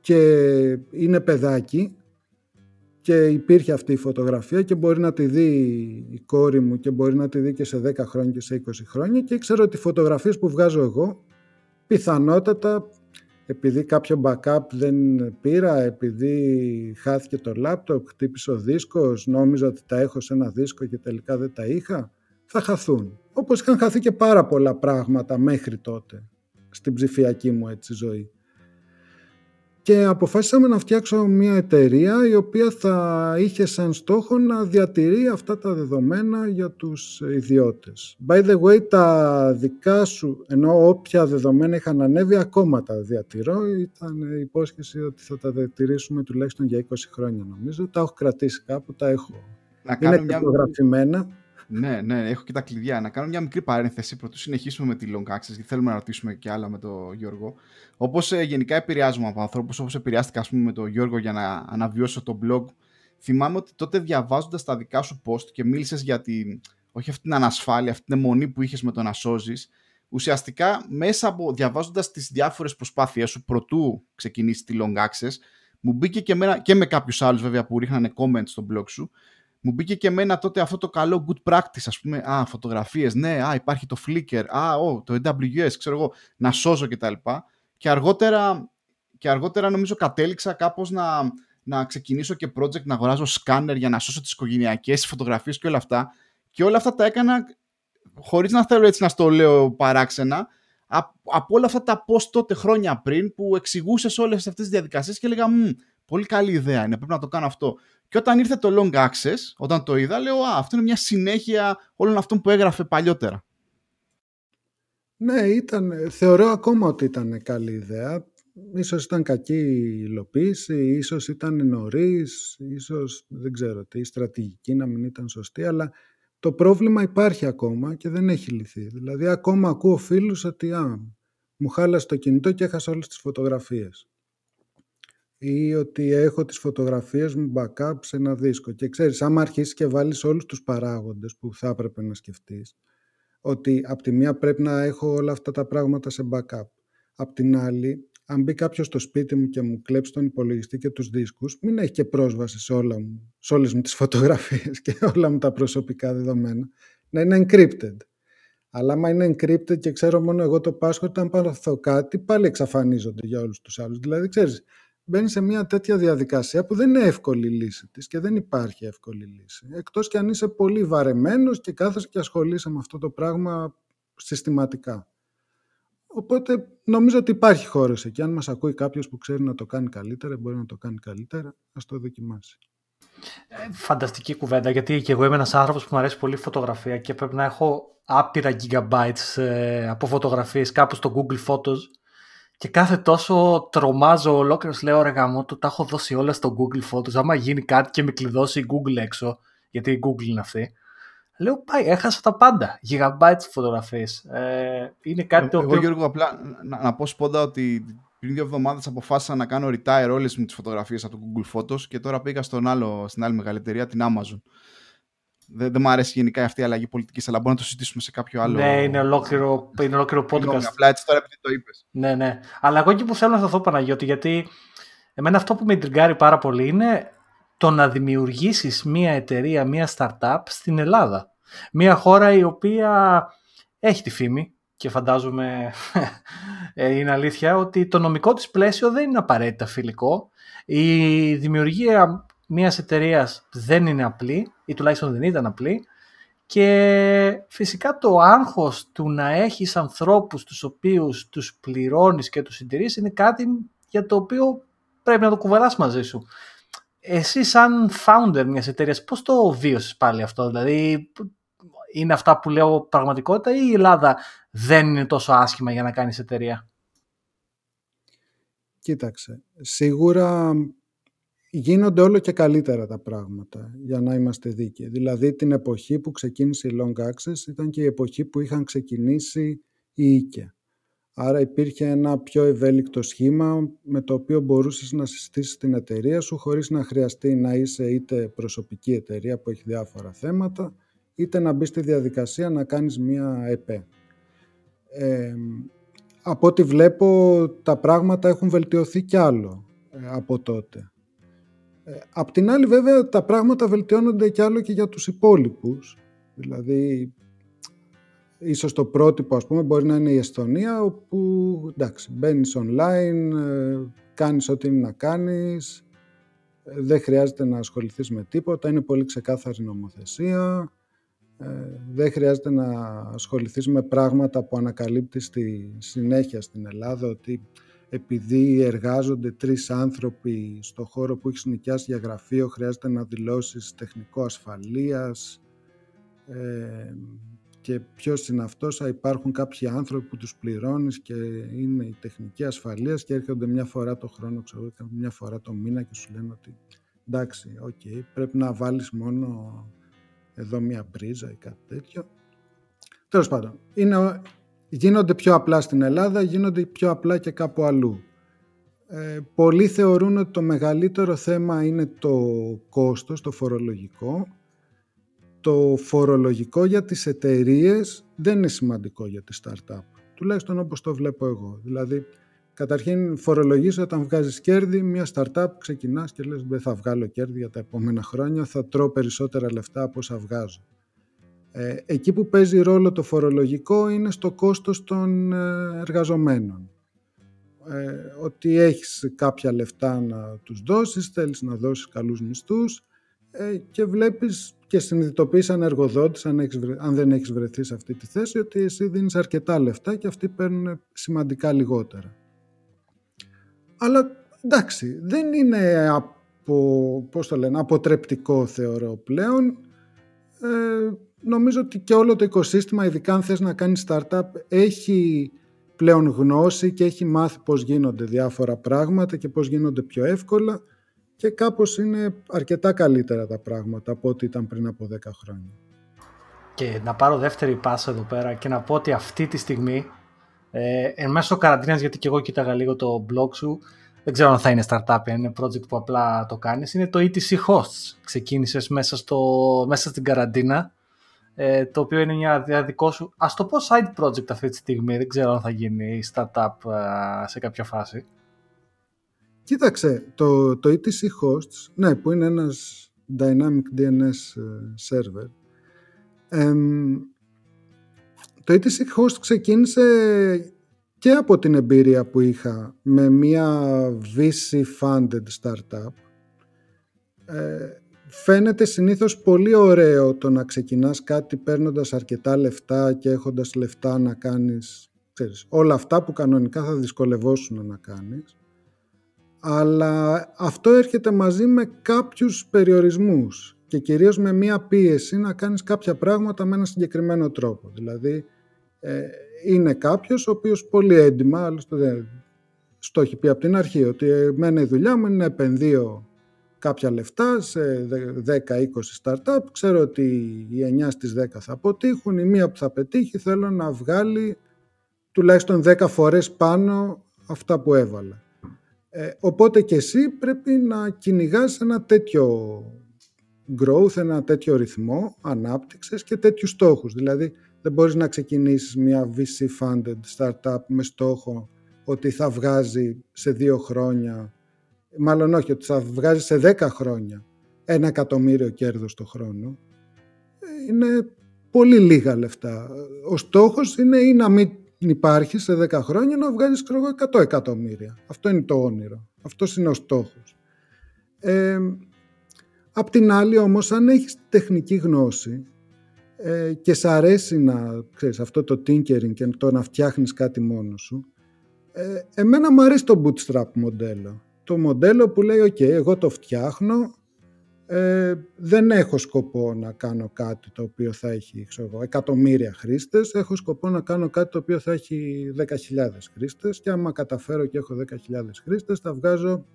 και είναι παιδάκι και υπήρχε αυτή η φωτογραφία και μπορεί να τη δει η κόρη μου και μπορεί να τη δει και σε 10 χρόνια και σε 20 χρόνια και ξέρω ότι οι φωτογραφίες που βγάζω εγώ πιθανότατα επειδή κάποιο backup δεν πήρα, επειδή χάθηκε το λάπτοπ, χτύπησε ο δίσκος, νόμιζα ότι τα έχω σε ένα δίσκο και τελικά δεν τα είχα, θα χαθούν. Όπως είχαν χαθεί και πάρα πολλά πράγματα μέχρι τότε στην ψηφιακή μου έτσι ζωή και αποφάσισαμε να φτιάξω μια εταιρεία η οποία θα είχε σαν στόχο να διατηρεί αυτά τα δεδομένα για τους ιδιώτες. By the way, τα δικά σου, ενώ όποια δεδομένα είχαν ανέβει, ακόμα τα διατηρώ. Ήταν υπόσχεση ότι θα τα διατηρήσουμε τουλάχιστον για 20 χρόνια νομίζω. Τα έχω κρατήσει κάπου, τα έχω. Να κάνω Είναι μια... ναι, ναι, έχω και τα κλειδιά. Να κάνω μια μικρή παρένθεση πρωτού συνεχίσουμε με τη long access, γιατί θέλουμε να ρωτήσουμε και άλλα με τον Γιώργο. Όπως ε, γενικά επηρεάζουμε από ανθρώπους, όπως επηρεάστηκα πούμε, με τον Γιώργο για να αναβιώσω το blog, θυμάμαι ότι τότε διαβάζοντας τα δικά σου post και μίλησες για την, όχι αυτή την ανασφάλεια, αυτή την αιμονή που είχες με το να σώζεις, ουσιαστικά μέσα από διαβάζοντας τις διάφορες προσπάθειές σου πρωτού ξεκινήσει τη long access, μου μπήκε και, μένα, και με κάποιους άλλους βέβαια που ρίχνανε comments στο blog σου, μου μπήκε και εμένα τότε αυτό το καλό good practice, ας πούμε, α, φωτογραφίες, ναι, α, υπάρχει το Flickr, α, ο, το AWS, ξέρω εγώ, να σώζω κτλ. Και, και αργότερα, και αργότερα νομίζω κατέληξα κάπως να, να ξεκινήσω και project, να αγοράζω σκάνερ για να σώσω τις οικογενειακές φωτογραφίες και όλα αυτά. Και όλα αυτά τα έκανα χωρίς να θέλω έτσι να στο λέω παράξενα, από όλα αυτά τα post τότε χρόνια πριν που εξηγούσες όλες αυτές τις διαδικασίες και έλεγα πολύ καλή ιδέα είναι, πρέπει να το κάνω αυτό. Και όταν ήρθε το long access, όταν το είδα, λέω Α, αυτό είναι μια συνέχεια όλων αυτών που έγραφε παλιότερα. Ναι, ήταν, θεωρώ ακόμα ότι ήταν καλή ιδέα. Ίσως ήταν κακή υλοποίηση, ίσως ήταν νωρίς, ίσως δεν ξέρω τι, η στρατηγική να μην ήταν σωστή, αλλά το πρόβλημα υπάρχει ακόμα και δεν έχει λυθεί. Δηλαδή ακόμα ακούω φίλους ότι α, μου χάλασε το κινητό και έχασα όλες τις φωτογραφίες ή ότι έχω τις φωτογραφίες μου backup σε ένα δίσκο. Και ξέρεις, άμα αρχίσεις και βάλεις όλους τους παράγοντες που θα έπρεπε να σκεφτείς, ότι από τη μία πρέπει να έχω όλα αυτά τα πράγματα σε backup. Απ' την άλλη, αν μπει κάποιος στο σπίτι μου και μου κλέψει τον υπολογιστή και τους δίσκους, μην έχει και πρόσβαση σε, όλα μου, σε όλες μου τις φωτογραφίες και όλα μου τα προσωπικά δεδομένα. Να είναι encrypted. Αλλά άμα είναι encrypted και ξέρω μόνο εγώ το password, αν πάθω κάτι, πάλι εξαφανίζονται για όλους τους άλλους. Δηλαδή, ξέρεις, μπαίνει σε μια τέτοια διαδικασία που δεν είναι εύκολη η λύση της και δεν υπάρχει εύκολη λύση. Εκτός και αν είσαι πολύ βαρεμένος και κάθεσαι και ασχολείσαι με αυτό το πράγμα συστηματικά. Οπότε νομίζω ότι υπάρχει χώρος εκεί. Αν μας ακούει κάποιος που ξέρει να το κάνει καλύτερα, μπορεί να το κάνει καλύτερα, ας το δοκιμάσει. Ε, φανταστική κουβέντα, γιατί και εγώ είμαι ένας άνθρωπος που μου αρέσει πολύ η φωτογραφία και πρέπει να έχω άπειρα gigabytes ε, από φωτογραφίες κάπου στο Google Photos και κάθε τόσο τρομάζω ολόκληρος, λέω ρε γαμό, του τα έχω δώσει όλα στο Google Photos. Άμα γίνει κάτι και με κλειδώσει η Google έξω, γιατί η Google είναι αυτή, λέω πάει, έχασα τα πάντα. Gigabytes φωτογραφίες. Ε, είναι κάτι το οποίο. Εγώ, Γιώργο, απλά να, να πω σπόντα ότι πριν δύο εβδομάδες αποφάσισα να κάνω retire όλες μου τις φωτογραφίες από το Google Photos και τώρα πήγα στον άλλο, στην άλλη μεγάλη εταιρεία, την Amazon. Δεν, δεν μου αρέσει γενικά αυτή η αλλαγή πολιτικής, αλλά μπορούμε να το συζητήσουμε σε κάποιο άλλο. Ναι, είναι ολόκληρο, είναι ολόκληρο podcast. Συγγνώμη, απλά έτσι τώρα επειδή το είπες. Ναι, ναι. Αλλά εγώ εκεί που θέλω να σταθώ, Παναγιώτη, γιατί εμένα αυτό που με τριγκάρει πάρα πολύ είναι το να δημιουργήσεις μία εταιρεία, μία startup στην Ελλάδα. Μία χώρα η οποία έχει τη φήμη και φαντάζομαι ε, είναι αλήθεια ότι το νομικό της πλαίσιο δεν είναι απαραίτητα φιλικό. Η δημιουργία μιας εταιρείας δεν είναι απλή ή τουλάχιστον δεν ήταν απλή και φυσικά το άγχος του να έχεις ανθρώπους τους οποίους τους πληρώνεις και τους συντηρείς είναι κάτι για το οποίο πρέπει να το κουβαλάς μαζί σου. Εσύ σαν founder μιας εταιρείας πώς το βίωσες πάλι αυτό, δηλαδή είναι αυτά που λέω πραγματικότητα ή η Ελλάδα δεν είναι τόσο άσχημα για να κάνεις εταιρεία; Κοίταξε, σίγουρα γίνονται όλο και καλύτερα τα πράγματα, για να είμαστε δίκαιοι. Δηλαδή την εποχή που ξεκίνησε η Long Access ήταν και η εποχή που είχαν ξεκινήσει οι οίκια. Άρα υπήρχε ένα πιο ευέλικτο σχήμα με το οποίο μπορούσες να συστήσεις την εταιρεία σου χωρίς να χρειαστεί να είσαι είτε προσωπική εταιρεία που έχει διάφορα θέματα είτε να μπεις στη διαδικασία να κάνεις μία ΕΠΕ. Ε, από ό,τι βλέπω τα πράγματα έχουν βελτιωθεί κι άλλο ε, από τότε. Ε, απ' την άλλη βέβαια τα πράγματα βελτιώνονται κι άλλο και για τους υπόλοιπους. Δηλαδή ίσως το πρότυπο ας πούμε μπορεί να είναι η Εστονία όπου εντάξει μπαίνεις online, ε, κάνεις ό,τι είναι να κάνεις, ε, δεν χρειάζεται να ασχοληθείς με τίποτα, είναι πολύ ξεκάθαρη νομοθεσία, δεν χρειάζεται να ασχοληθείς με πράγματα που ανακαλύπτεις στη συνέχεια στην Ελλάδα ότι επειδή εργάζονται τρεις άνθρωποι στο χώρο που έχεις νοικιάσει για γραφείο, χρειάζεται να δηλώσεις τεχνικό ασφαλείας ε, και ποιος είναι αυτός, υπάρχουν κάποιοι άνθρωποι που τους πληρώνεις και είναι η τεχνική ασφαλείας και έρχονται μια φορά το χρόνο, ξέρω, μια φορά το μήνα και σου λένε ότι εντάξει, okay, πρέπει να βάλεις μόνο εδώ μια μπρίζα ή κάτι τέτοιο. Τέλος πάντων, είναι, γίνονται πιο απλά στην Ελλάδα, γίνονται πιο απλά και κάπου αλλού. Ε, πολλοί θεωρούν ότι το μεγαλύτερο θέμα είναι το κόστος, το φορολογικό. Το φορολογικό για τις εταιρείες δεν είναι σημαντικό για τη startup. Τουλάχιστον όπως το βλέπω εγώ. Δηλαδή, καταρχήν φορολογείς όταν βγάζεις κέρδη, μια startup ξεκινάς και λες δεν θα βγάλω κέρδη για τα επόμενα χρόνια, θα τρώω περισσότερα λεφτά από όσα βγάζω. Ε, εκεί που παίζει ρόλο το φορολογικό είναι στο κόστος των ε, εργαζομένων. Ε, ότι έχεις κάποια λεφτά να τους δώσεις, θέλεις να δώσεις καλούς μισθούς ε, και βλέπεις και συνειδητοποιείς σαν εργοδότης, αν, αν δεν έχεις βρεθεί σε αυτή τη θέση, ότι εσύ δίνεις αρκετά λεφτά και αυτοί παίρνουν σημαντικά λιγότερα. Αλλά εντάξει, δεν είναι από, πώς το λένε, αποτρεπτικό θεωρώ πλέον. Ε, νομίζω ότι και όλο το οικοσύστημα, ειδικά αν θες να κάνεις startup, έχει πλέον γνώση και έχει μάθει πώς γίνονται διάφορα πράγματα και πώς γίνονται πιο εύκολα και κάπως είναι αρκετά καλύτερα τα πράγματα από ό,τι ήταν πριν από 10 χρόνια. Και να πάρω δεύτερη πάσα εδώ πέρα και να πω ότι αυτή τη στιγμή ε, εν μέσω καραντίνας, γιατί και εγώ κοίταγα λίγο το blog σου, δεν ξέρω αν θα είναι startup, αν είναι project που απλά το κάνεις, είναι το ETC Hosts. Ξεκίνησες μέσα, στο, μέσα στην καραντίνα ε, το οποίο είναι μια διαδικό σου, ας το πω side project αυτή τη στιγμή, δεν ξέρω αν θα γίνει startup ε, σε κάποια φάση. Κοίταξε, το, το ETC Hosts, ναι, που είναι ένας Dynamic DNS ε, server, το ETC Host ξεκίνησε και από την εμπειρία που είχα με μια VC-funded startup. Ε, φαίνεται συνήθως πολύ ωραίο το να ξεκινάς κάτι παίρνοντας αρκετά λεφτά και έχοντας λεφτά να κάνεις ξέρεις, όλα αυτά που κανονικά θα δυσκολευόσουν να κάνεις. Αλλά αυτό έρχεται μαζί με κάποιους περιορισμούς και κυρίως με μία πίεση να κάνεις κάποια πράγματα με ένα συγκεκριμένο τρόπο. Δηλαδή ε, είναι κάποιος ο οποίος πολύ έντιμα, άλλωστε στο έχει πει από την αρχή, ότι εμένα η δουλειά μου είναι να επενδύω κάποια λεφτά σε 10-20 startup. Ξέρω ότι οι 9 στις 10 θα αποτύχουν. Η μία που θα πετύχει θέλω να βγάλει τουλάχιστον 10 φορές πάνω αυτά που έβαλα. Ε, οπότε και εσύ πρέπει να κυνηγάς ένα τέτοιο growth, ένα τέτοιο ρυθμό ανάπτυξης και τέτοιους στόχους. Δηλαδή δεν μπορείς να ξεκινήσεις μια VC-funded startup με στόχο ότι θα βγάζει σε δύο χρόνια μάλλον όχι, ότι θα βγάζει σε 10 χρόνια ένα εκατομμύριο κέρδος το χρόνο, είναι πολύ λίγα λεφτά. Ο στόχος είναι ή να μην υπάρχει σε 10 χρόνια να βγάζεις ξέρω, 100 εκατομμύρια. Αυτό είναι το όνειρο. Αυτός είναι ο στόχος. Ε, απ' την άλλη όμως αν έχεις τεχνική γνώση ε, και σ' αρέσει να ξέρεις αυτό το tinkering και το να φτιάχνεις κάτι μόνος σου ε, εμένα μου αρέσει το bootstrap μοντέλο το μοντέλο που λέει «ΟΚ, εγώ το φτιάχνω, ε, δεν έχω σκοπό να κάνω κάτι το οποίο θα έχει ξέρω, εκατομμύρια χρήστες, έχω σκοπό να κάνω κάτι το οποίο θα έχει 10.000 χρήστες και άμα καταφέρω και έχω 10.000 χρήστες θα βγάζω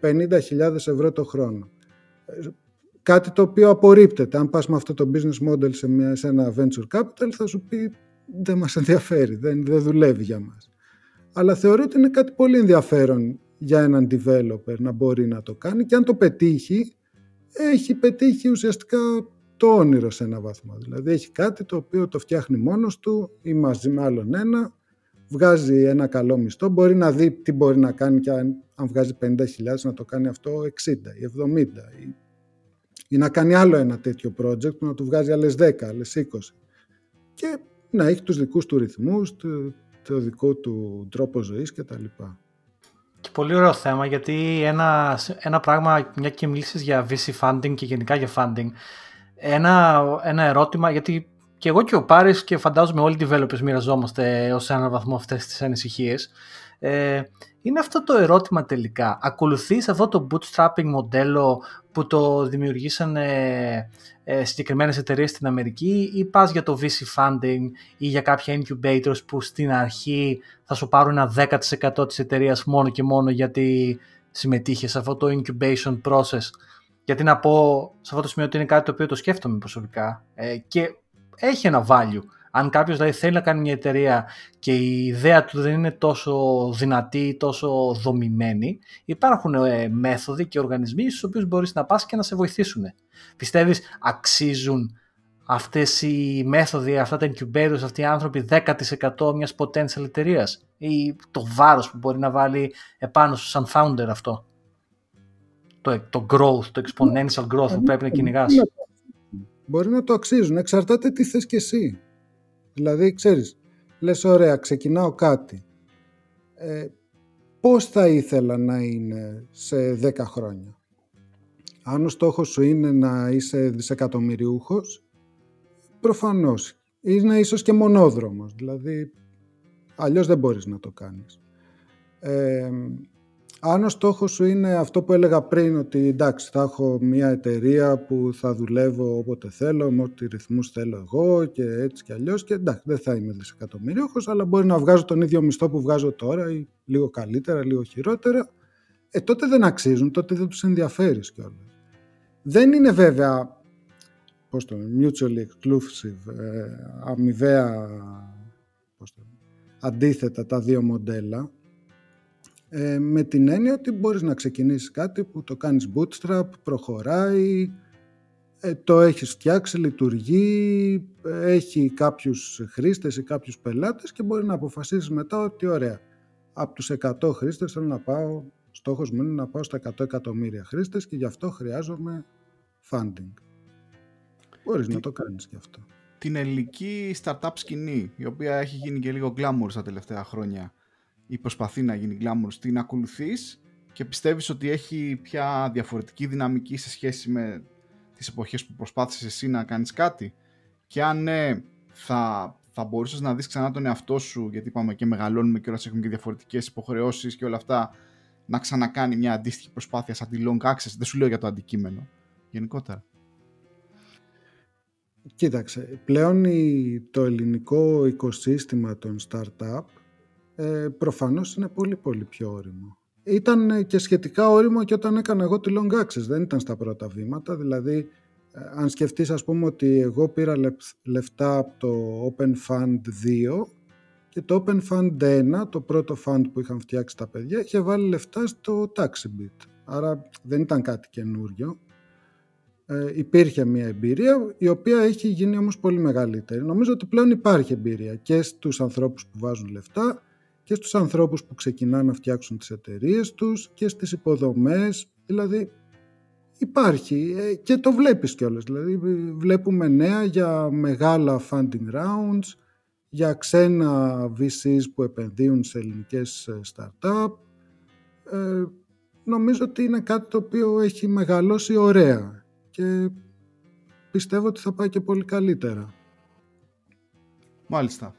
50.000 ευρώ το χρόνο. Ε, κάτι το οποίο απορρίπτεται. Αν πας με αυτό το business model σε, μια, σε ένα venture capital θα σου πει δεν μας ενδιαφέρει, δεν, δεν δουλεύει για μας. Αλλά θεωρώ ότι είναι κάτι πολύ ενδιαφέρον για έναν developer να μπορεί να το κάνει και αν το πετύχει, έχει πετύχει ουσιαστικά το όνειρο σε ένα βαθμό. Δηλαδή έχει κάτι το οποίο το φτιάχνει μόνος του ή μαζί με άλλον ένα, βγάζει ένα καλό μισθό, μπορεί να δει τι μπορεί να κάνει και αν, αν βγάζει 50.000 να το κάνει αυτό 60 ή 70 ή, ή να κάνει άλλο ένα τέτοιο project που να του βγάζει άλλες 10, άλλες 20 και να έχει τους δικούς του ρυθμούς, το, το δικό του τρόπο ζωής κτλ. Και πολύ ωραίο θέμα γιατί ένα, ένα πράγμα, μια και μιλήσεις για VC funding και γενικά για funding, ένα, ένα ερώτημα, γιατί και εγώ και ο Πάρης και φαντάζομαι όλοι οι developers μοιραζόμαστε ως έναν βαθμό αυτές τις ανησυχίες, ε, είναι αυτό το ερώτημα τελικά. Ακολουθείς αυτό το bootstrapping μοντέλο που το δημιουργήσαν ε, ε, συγκεκριμένες εταιρείες στην Αμερική ή πας για το VC funding ή για κάποια incubators που στην αρχή θα σου πάρουν ένα 10% της εταιρείας μόνο και μόνο γιατί συμμετείχες σε αυτό το incubation process Γιατί να πω σε αυτό το σημείο ότι είναι κάτι το οποίο το σκέφτομαι προσωπικά ε, και έχει ένα value. Αν κάποιος δηλαδή θέλει να κάνει μια εταιρεία και η ιδέα του δεν είναι τόσο δυνατή, τόσο δομημένη, υπάρχουν ε, μέθοδοι και οργανισμοί στους οποίους μπορείς να πας και να σε βοηθήσουν. Πιστεύεις αξίζουν αυτές οι μέθοδοι, αυτά τα incubators, αυτοί οι άνθρωποι 10% μιας potential εταιρείας; Ή το βάρος που μπορεί να βάλει επάνω σου σαν founder αυτό; Το, το growth, το exponential growth που πρέπει να κυνηγάς. Μπορεί να το αξίζουν, εξαρτάται τι θες και εσύ. Δηλαδή, ξέρεις, λες ωραία, ξεκινάω κάτι. Ε, πώς θα ήθελα να είναι σε 10 χρόνια; Αν ο στόχος σου είναι να είσαι δισεκατομμυριούχος, προφανώς. Είναι ίσως και μονόδρομος, δηλαδή αλλιώς δεν μπορείς να το κάνεις. Ε, αν ο στόχος σου είναι αυτό που έλεγα πριν, ότι εντάξει θα έχω μια εταιρεία που θα δουλεύω όποτε θέλω, με ό,τι ρυθμούς θέλω εγώ και έτσι και αλλιώς και εντάξει δεν θα είμαι δισεκατομμυρίουχος, αλλά μπορεί να βγάζω τον ίδιο μισθό που βγάζω τώρα ή λίγο καλύτερα, λίγο χειρότερα, ε, τότε δεν αξίζουν, τότε δεν τους ενδιαφέρεις κιόλας. Δεν είναι βέβαια πώς το, mutually exclusive, ε, αμοιβαία, πώς το, αντίθετα τα δύο μοντέλα, ε, με την έννοια ότι μπορείς να ξεκινήσεις κάτι που το κάνεις bootstrap, προχωράει, ε, το έχεις φτιάξει, λειτουργεί, έχει κάποιους χρήστες ή κάποιους πελάτες και μπορεί να αποφασίσεις μετά ότι ωραία, από τους 100 χρήστες θέλω να πάω, στόχος μου είναι να πάω στα 100 εκατομμύρια χρήστες και γι' αυτό χρειάζομαι funding. Μπορείς να το κάνεις γι' αυτό. Την ελληνική startup σκηνή, η οποία έχει γίνει και λίγο glamour στα τελευταία χρόνια ή προσπαθεί να γίνει glamour, την ακολουθείς και πιστεύεις ότι έχει πια διαφορετική δυναμική σε σχέση με τις εποχές που προσπάθησες εσύ να κάνεις κάτι; Και αν ναι, θα, θα μπορούσες να δεις ξανά τον εαυτό σου γιατί είπαμε και μεγαλώνουμε και όλα έχουμε και διαφορετικές υποχρεώσεις και όλα αυτά να ξανακάνει μια αντίστοιχη προσπάθεια σαν τη long access, δεν σου λέω για το αντικείμενο γενικότερα. Κοίταξε, πλέον το ελληνικό οικοσύστημα των startup ε, προφανώς είναι πολύ πολύ πιο όριμο. Ήταν και σχετικά όριμο και όταν έκανα εγώ τη Long Access, δεν ήταν στα πρώτα βήματα, δηλαδή ε, αν σκεφτείς ας πούμε ότι εγώ πήρα λεφτά από το Open Fund 2 και το Open Fund 1, το πρώτο fund που είχαν φτιάξει τα παιδιά, είχε βάλει λεφτά στο Taxibit. Άρα δεν ήταν κάτι καινούριο. Ε, υπήρχε μια εμπειρία η οποία έχει γίνει όμως πολύ μεγαλύτερη. Νομίζω ότι πλέον υπάρχει εμπειρία και στους ανθρώπους που βάζουν λεφτά και στους ανθρώπους που ξεκινάνε να φτιάξουν τις εταιρείες τους και στις υποδομές, δηλαδή υπάρχει ε, και το βλέπεις κιόλας, δηλαδή βλέπουμε νέα για μεγάλα funding rounds, για ξένα VCs που επενδύουν σε ελληνικές ε, startup. Ε, νομίζω ότι είναι κάτι το οποίο έχει μεγαλώσει ωραία και πιστεύω ότι θα πάει και πολύ καλύτερα. Μάλιστα.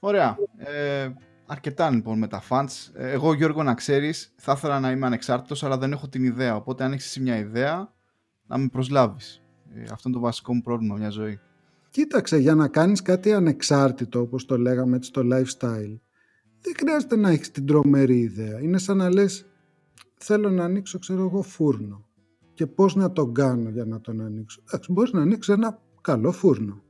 Ωραία. Ε, αρκετά λοιπόν με τα fans. Ε, εγώ Γιώργο να ξέρεις, θα ήθελα να είμαι ανεξάρτητος αλλά δεν έχω την ιδέα. Οπότε αν έχεις εσύ μια ιδέα, να με προσλάβεις. Ε, αυτό είναι το βασικό μου πρόβλημα μια ζωή. Κοίταξε, για να κάνεις κάτι ανεξάρτητο, όπως το λέγαμε έτσι, στο lifestyle, δεν χρειάζεται να έχεις την τρομερή ιδέα. Είναι σαν να λες, θέλω να ανοίξω, ξέρω εγώ, φούρνο. Και πώς να τον κάνω για να τον ανοίξω. Εντάξει, μπορείς να ανοίξεις ένα καλό φούρνο.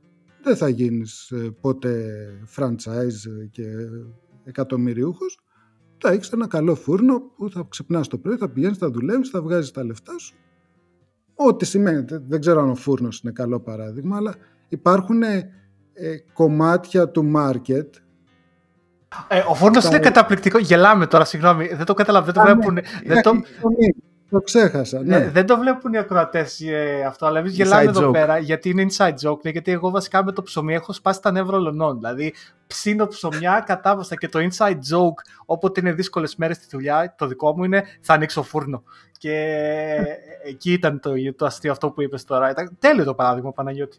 Δεν θα γίνεις ε, ποτέ franchise και εκατομμυριούχος, θα έχεις ένα καλό φούρνο που θα ξυπνάς το πρωί, θα πηγαίνεις, θα δουλεύεις, θα βγάζεις τα λεφτά σου. Ό,τι σημαίνει. Δεν ξέρω αν ο φούρνος είναι καλό παράδειγμα, αλλά υπάρχουν ε, κομμάτια του market. Ε, ο φούρνος είναι καταπληκτικό. Γελάμε τώρα, συγγνώμη. Δεν το καταλαβαίνω. Δεν το βλέπουν. Δεν το... Το ξέχασα. Ναι. ναι. δεν το βλέπουν οι ακροατές ε, αυτό, αλλά εμείς γελάμε εδώ πέρα γιατί είναι inside joke. Ναι, γιατί εγώ βασικά με το ψωμί έχω σπάσει τα νεύρα ολονών. Δηλαδή, ψήνω ψωμιά κατάβαστα και το inside joke, όποτε είναι δύσκολες μέρες στη δουλειά, το δικό μου είναι θα ανοίξω φούρνο. Και εκεί ήταν το, το αστείο αυτό που είπες τώρα. Ήταν τέλειο το παράδειγμα, Παναγιώτη.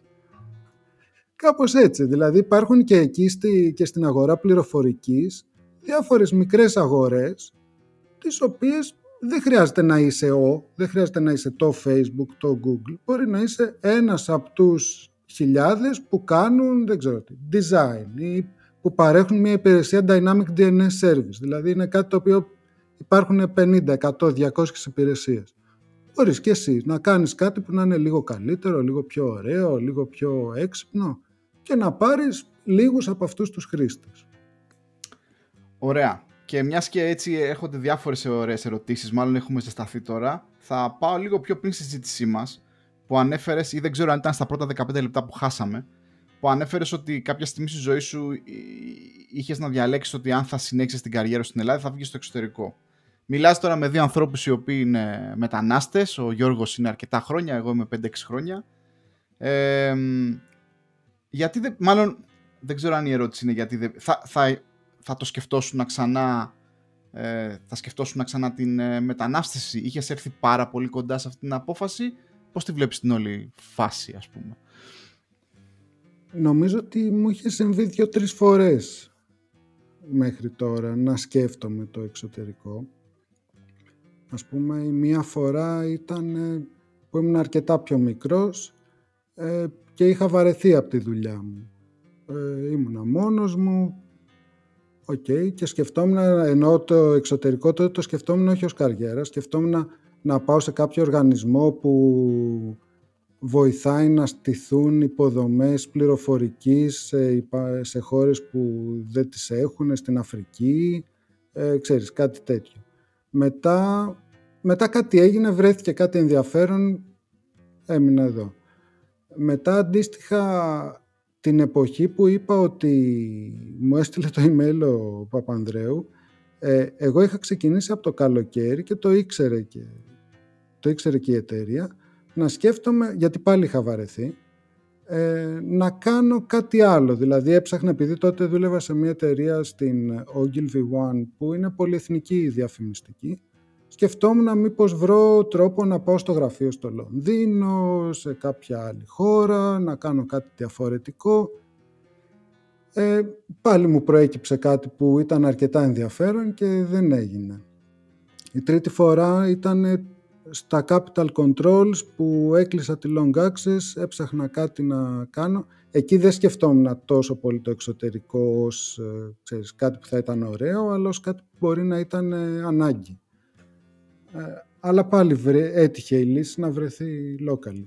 Κάπως έτσι. Δηλαδή υπάρχουν και εκεί στη, και στην αγορά πληροφορικής διάφορες μικρές αγορές τις οποίες δεν χρειάζεται να είσαι ο, δεν χρειάζεται να είσαι το Facebook, το Google. Μπορεί να είσαι ένας από τους χιλιάδες που κάνουν, δεν ξέρω τι, design ή που παρέχουν μια υπηρεσία Dynamic DNS Service. Δηλαδή είναι κάτι το οποίο υπάρχουν 50, 100, 200 υπηρεσίες. μπορείς και εσύ να κάνεις κάτι που να είναι λίγο καλύτερο, λίγο πιο ωραίο, λίγο πιο έξυπνο και να πάρεις λίγους από αυτούς τους χρήστες. Ωραία. Και μιας και έτσι έρχονται διάφορες ωραίες ερωτήσεις, μάλλον έχουμε ζεσταθεί τώρα, θα πάω λίγο πιο πριν στη συζήτησή μας που ανέφερες, ή δεν ξέρω αν ήταν στα πρώτα 15 λεπτά που χάσαμε, που ανέφερες ότι κάποια στιγμή στη ζωή σου είχες να διαλέξεις ότι αν θα συνέχισε την καριέρα στην Ελλάδα θα βγεις στο εξωτερικό. Μιλάς τώρα με δύο ανθρώπους οι οποίοι είναι μετανάστες. Ο Γιώργος είναι αρκετά χρόνια, εγώ είμαι 5-6 χρόνια. Ε, γιατί δεν, μάλλον δεν ξέρω αν η ερώτηση είναι γιατί δεν, θα, θα, θα το σκεφτόσουν να ξανά ε, θα σκεφτόσουν να ξανά την ε, μετανάστευση. Είχες έρθει πάρα πολύ κοντά σε αυτή την απόφαση. Πώς τη βλέπεις την όλη φάση, ας πούμε; Νομίζω ότι μου είχε συμβεί δύο-τρεις φορές μέχρι τώρα να σκέφτομαι το εξωτερικό. Ας πούμε, η μία φορά ήταν ε, που ήμουν αρκετά πιο μικρός ε, και είχα βαρεθεί από τη δουλειά μου. Ε, ήμουνα μόνος μου, Ok, okay, και σκεφτόμουν, ενώ το εξωτερικό τότε το σκεφτόμουν όχι ως καριέρα, σκεφτόμουν να πάω σε κάποιο οργανισμό που βοηθάει να στηθούν υποδομές πληροφορικής σε, σε χώρες που δεν τις έχουν, στην Αφρική, ε, ξέρεις, κάτι τέτοιο. Μετά, μετά κάτι έγινε, βρέθηκε κάτι ενδιαφέρον, έμεινα εδώ. Μετά αντίστοιχα την εποχή που είπα ότι μου έστειλε το email ο Παπανδρέου, ε, εγώ είχα ξεκινήσει από το καλοκαίρι και το ήξερε και, το ήξερε και η εταιρεία, να σκέφτομαι, γιατί πάλι είχα βαρεθεί, ε, να κάνω κάτι άλλο. Δηλαδή έψαχνα, επειδή τότε δούλευα σε μια εταιρεία στην Ogilvy One που είναι πολυεθνική διαφημιστική, σκεφτόμουν μήπως βρω τρόπο να πάω στο γραφείο στο Λονδίνο, σε κάποια άλλη χώρα, να κάνω κάτι διαφορετικό. Ε, πάλι μου προέκυψε κάτι που ήταν αρκετά ενδιαφέρον και δεν έγινε. Η τρίτη φορά ήταν στα Capital Controls που έκλεισα τη Long Access, έψαχνα κάτι να κάνω. Εκεί δεν σκεφτόμουν τόσο πολύ το εξωτερικό ως ε, ξέρεις, κάτι που θα ήταν ωραίο, αλλά ως κάτι που μπορεί να ήταν ε, ανάγκη. Ε, αλλά πάλι βρε, έτυχε η λύση να βρεθεί locally.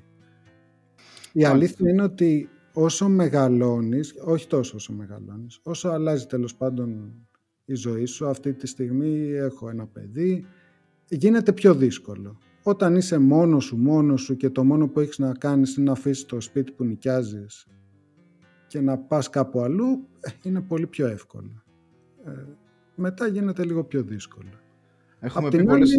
Η αλήθεια είναι ότι όσο μεγαλώνεις, όχι τόσο όσο μεγαλώνεις, όσο αλλάζει τέλος πάντων η ζωή σου, αυτή τη στιγμή έχω ένα παιδί, γίνεται πιο δύσκολο. Όταν είσαι μόνος σου, μόνος σου και το μόνο που έχεις να κάνεις είναι να αφήσεις το σπίτι που νοικιάζεις και να πας κάπου αλλού, ε, είναι πολύ πιο εύκολο. Ε, μετά γίνεται λίγο πιο δύσκολο. Έχουμε πει πολλές...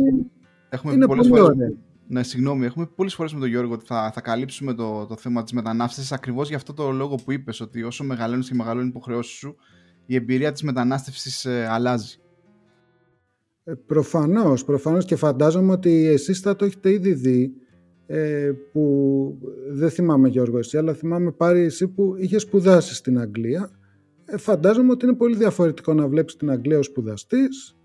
Έχουμε είναι πολλές πολύ φορές... Ναι, συγγνώμη, έχουμε πει πολλές φορές με τον Γιώργο ότι θα, θα καλύψουμε το, το θέμα της μετανάστευσης ακριβώς για αυτό το λόγο που είπες, ότι όσο μεγαλώνεις και μεγαλώνει η υποχρεώση σου, η εμπειρία της μετανάστευσης ε, αλλάζει. Ε, προφανώς, προφανώς και φαντάζομαι ότι εσείς θα το έχετε ήδη δει, ε, που δεν θυμάμαι Γιώργο εσύ, αλλά θυμάμαι πάρει εσύ που είχε σπουδάσει στην Αγγλία. Ε, φαντάζομαι ότι είναι πολύ διαφορετικό να βλέπεις την Αγγλία ως σπουδαστής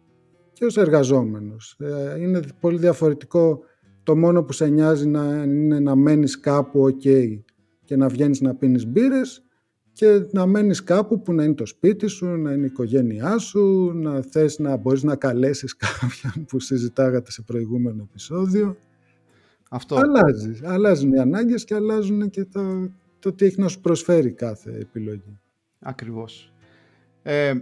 και ως εργαζόμενος. Ε, είναι πολύ διαφορετικό το μόνο που σε νοιάζει να είναι να μένεις κάπου ok και να βγαίνεις να πίνεις μπύρες και να μένεις κάπου που να είναι το σπίτι σου, να είναι η οικογένειά σου, να θες να μπορείς να καλέσεις κάποιον που συζητάγατε σε προηγούμενο επεισόδιο. Αυτό. Αλλάζει. Αλλάζουν οι ανάγκες και αλλάζουν και το, το τι έχει να σου προσφέρει κάθε επιλογή. Ακριβώς. Ε,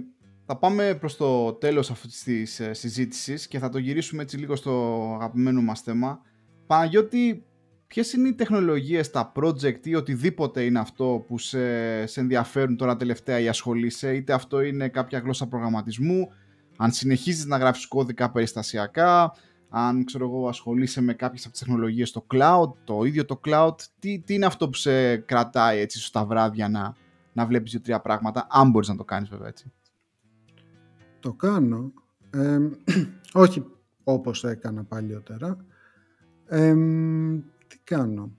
θα πάμε προς το τέλος αυτής της ε, συζήτησης και θα το γυρίσουμε έτσι λίγο στο αγαπημένο μας θέμα. Παναγιώτη, ποιες είναι οι τεχνολογίες, τα project ή οτιδήποτε είναι αυτό που σε, σε ενδιαφέρουν τώρα τελευταία ή ασχολείσαι, είτε αυτό είναι κάποια γλώσσα προγραμματισμού, αν συνεχίζεις να γράφεις κώδικα περιστασιακά, αν ξέρω εγώ ασχολείσαι με κάποιες από τις τεχνολογίες στο cloud, το ίδιο το cloud, τι, τι είναι αυτό που σε κρατάει έτσι στα βράδια να, να βλέπεις δύο-τρία πράγματα, αν μπορείς να το κάνεις βέβαια έτσι. Το κάνω, όχι όπως έκανα παλιότερα, τι κάνω,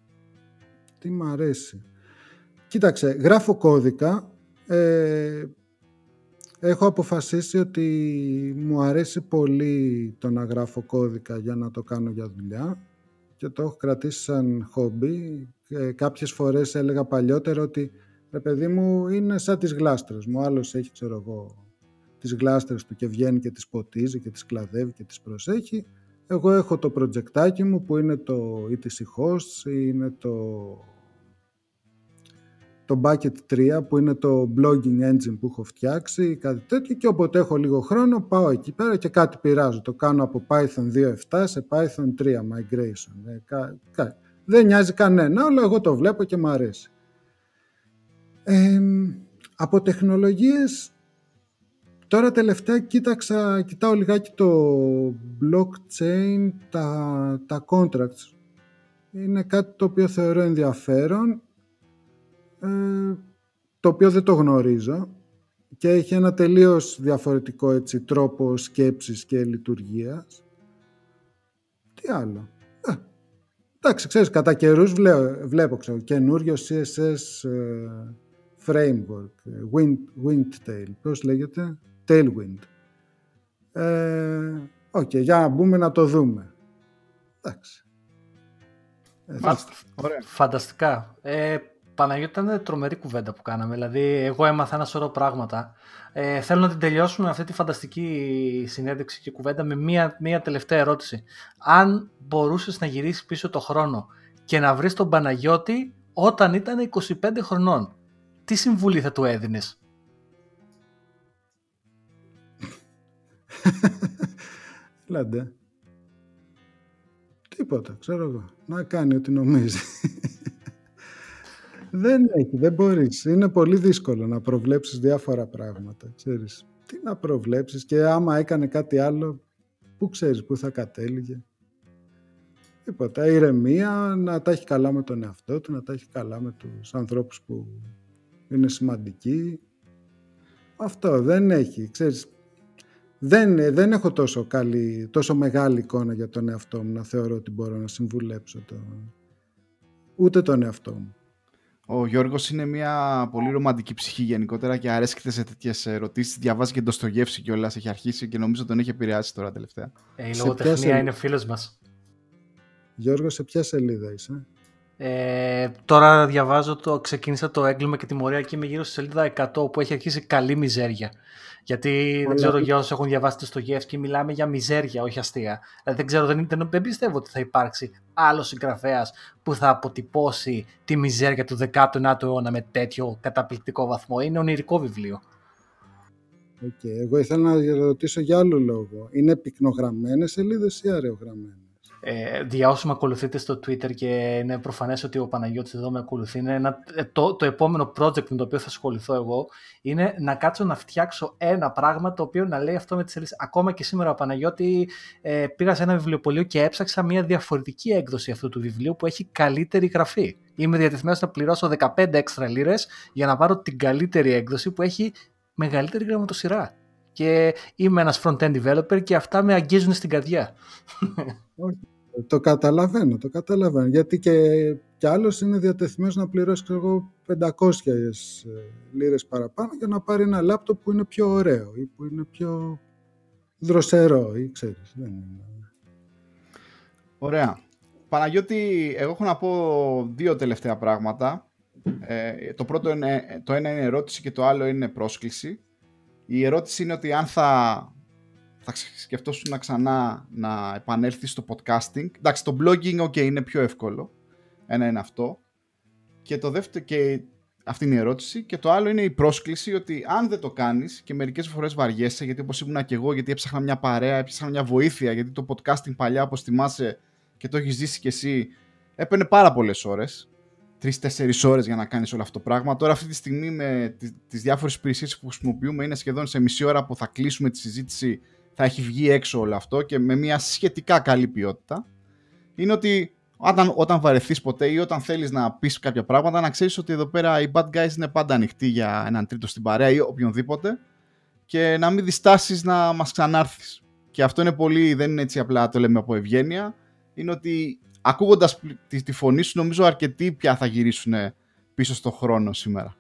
τι μ' αρέσει. Κοίταξε, γράφω κώδικα, ε, έχω αποφασίσει ότι μου αρέσει πολύ το να γράφω κώδικα για να το κάνω για δουλειά και το έχω κρατήσει σαν χόμπι. Ε, κάποιες φορές έλεγα παλιότερα ότι ρε παιδί μου είναι σαν τις γλάστρες μου, άλλος έχει ξέρω εγώ τις γλάστρες του και βγαίνει και τις ποτίζει και τις κλαδεύει και τις προσέχει Εγώ έχω το projectάκι μου που είναι το ETC Hosts, είναι το, το Bucket 3 που είναι το blogging engine που έχω φτιάξει, κάτι τέτοιο και όποτε έχω λίγο χρόνο πάω εκεί πέρα και κάτι πειράζω. Το κάνω από Python 2.7 σε Python 3 migration. Ε, κα, κα, δεν νοιάζει κανένα, αλλά εγώ το βλέπω και μου αρέσει. Ε, από τεχνολογίες Τώρα τελευταία κοίταξα, κοιτάω λιγάκι το blockchain, τα, τα contracts. Είναι κάτι το οποίο θεωρώ ενδιαφέρον, ε, το οποίο δεν το γνωρίζω και έχει ένα τελείως διαφορετικό έτσι, τρόπο σκέψης και λειτουργίας. Τι άλλο; Ε, εντάξει, ξέρεις, κατά καιρούς βλέπω, βλέπω ξέρω, καινούριο CSS ε, framework, ε, wind, Windtail, πώς λέγεται, Tailwind. Ε, Ok, okay, για να μπούμε να το δούμε. Εντάξει. Ε, Ωραία. Φανταστικά. Ε, Παναγιώτη ήταν τρομερή κουβέντα που κάναμε. Δηλαδή, εγώ έμαθα ένα σωρό πράγματα. Ε, θέλω να την τελειώσουμε αυτή τη φανταστική συνέντευξη και κουβέντα με μία, μία τελευταία ερώτηση. Αν μπορούσες να γυρίσεις πίσω το χρόνο και να βρεις τον Παναγιώτη όταν ήταν 25 χρονών, τι συμβουλή θα του έδινες; Λάντε. Τίποτα, ξέρω εγώ. Να κάνει ό,τι νομίζει. δεν έχει, δεν μπορείς. Είναι πολύ δύσκολο να προβλέψεις διάφορα πράγματα, ξέρεις. Τι να προβλέψεις και άμα έκανε κάτι άλλο, πού ξέρεις πού θα κατέληγε. Τίποτα. Ηρεμία, να τα έχει καλά με τον εαυτό του, να τα έχει καλά με τους ανθρώπους που είναι σημαντικοί. Αυτό δεν έχει. Ξέρεις, δεν, δεν έχω τόσο, καλή, τόσο μεγάλη εικόνα για τον εαυτό μου να θεωρώ ότι μπορώ να συμβουλέψω το... ούτε τον εαυτό μου. Ο Γιώργος είναι μια πολύ ρομαντική ψυχή γενικότερα και αρέσκεται σε τέτοιες ερωτήσεις. Διαβάζει και το στο γεύση κιόλας. Έχει αρχίσει και νομίζω τον έχει επηρεάσει τώρα τελευταία. Ε, η λογοτεχνία είναι φίλος μας. Γιώργος, σε ποια σελίδα είσαι; Ε, τώρα διαβάζω το, ξεκίνησα το έγκλημα και τιμωρία και είμαι γύρω στη σελίδα 100 που έχει αρχίσει καλή μιζέρια. Γιατί δεν ξέρω για όσους έχουν διαβάσει το και μιλάμε για μιζέρια, όχι αστεία. Δηλαδή δεν ξέρω, δεν, δεν, δεν πιστεύω ότι θα υπάρξει άλλος συγγραφέας που θα αποτυπώσει τη μιζέρια του 19ου αιώνα με τέτοιο καταπληκτικό βαθμό. Είναι ονειρικό βιβλίο. Okay. Εγώ ήθελα να ρωτήσω για άλλο λόγο. Είναι πυκνογραμμένες σελίδες ή αραιογραμμένες; Ε, για όσους με ακολουθείτε στο Twitter και είναι προφανές ότι ο Παναγιώτης εδώ με ακολουθεί, είναι ένα, ε, το, το επόμενο project με το οποίο θα ασχοληθώ εγώ είναι να κάτσω να φτιάξω ένα πράγμα το οποίο να λέει αυτό με τις σελίδες. Ακόμα και σήμερα ο Παναγιώτη ε, πήγα σε ένα βιβλιοπωλείο και έψαξα μια διαφορετική έκδοση αυτού του βιβλίου που έχει καλύτερη γραφή. Είμαι διατεθειμένος να πληρώσω 15 έξτρα λίρες για να πάρω την καλύτερη έκδοση που έχει μεγαλύτερη γραμματοσυρά. Και είμαι ένας front-end developer και αυτά με αγγίζουν στην καρδιά. Το καταλαβαίνω, το καταλαβαίνω. Γιατί και, και άλλος είναι διατεθειμένος να πληρώσει εγώ, 500 ε, λίρες παραπάνω για να πάρει ένα λάπτοπ που είναι πιο ωραίο ή που είναι πιο δροσερό ή ξέρεις. Δεν είναι. Ωραία. Παναγιώτη, εγώ έχω να πω δύο τελευταία πράγματα. Ε, το πρώτο είναι, το ένα είναι ερώτηση και το άλλο είναι πρόσκληση. Η ερώτηση είναι ότι αν θα θα σκεφτόσουν ξανά να επανέλθει στο podcasting. Εντάξει, το blogging, ok, είναι πιο εύκολο. Ένα είναι αυτό. Και το δεύτερο, και αυτή είναι η ερώτηση. Και το άλλο είναι η πρόσκληση ότι αν δεν το κάνεις και μερικές φορές βαριέσαι, γιατί όπως ήμουν και εγώ, γιατί έψαχνα μια παρέα, έψαχνα μια βοήθεια, γιατί το podcasting παλιά, όπως θυμάσαι και το έχεις ζήσει κι εσύ, έπαιρνε πάρα πολλές ώρες. Τρει-τέσσερι ώρες για να κάνεις όλο αυτό το πράγμα. Τώρα, αυτή τη στιγμή, με τις διάφορες υπηρεσίες που χρησιμοποιούμε, είναι σχεδόν σε μισή ώρα που θα κλείσουμε τη συζήτηση θα έχει βγει έξω όλο αυτό και με μια σχετικά καλή ποιότητα είναι ότι όταν, όταν βαρεθείς ποτέ ή όταν θέλεις να πεις κάποια πράγματα να ξέρεις ότι εδώ πέρα οι bad guys είναι πάντα ανοιχτοί για έναν τρίτο στην παρέα ή οποιονδήποτε και να μην διστάσεις να μας ξανάρθεις. Και αυτό είναι πολύ, δεν είναι έτσι απλά το λέμε από ευγένεια, είναι ότι ακούγοντας τη, τη φωνή σου νομίζω αρκετοί πια θα γυρίσουν πίσω στον χρόνο σήμερα.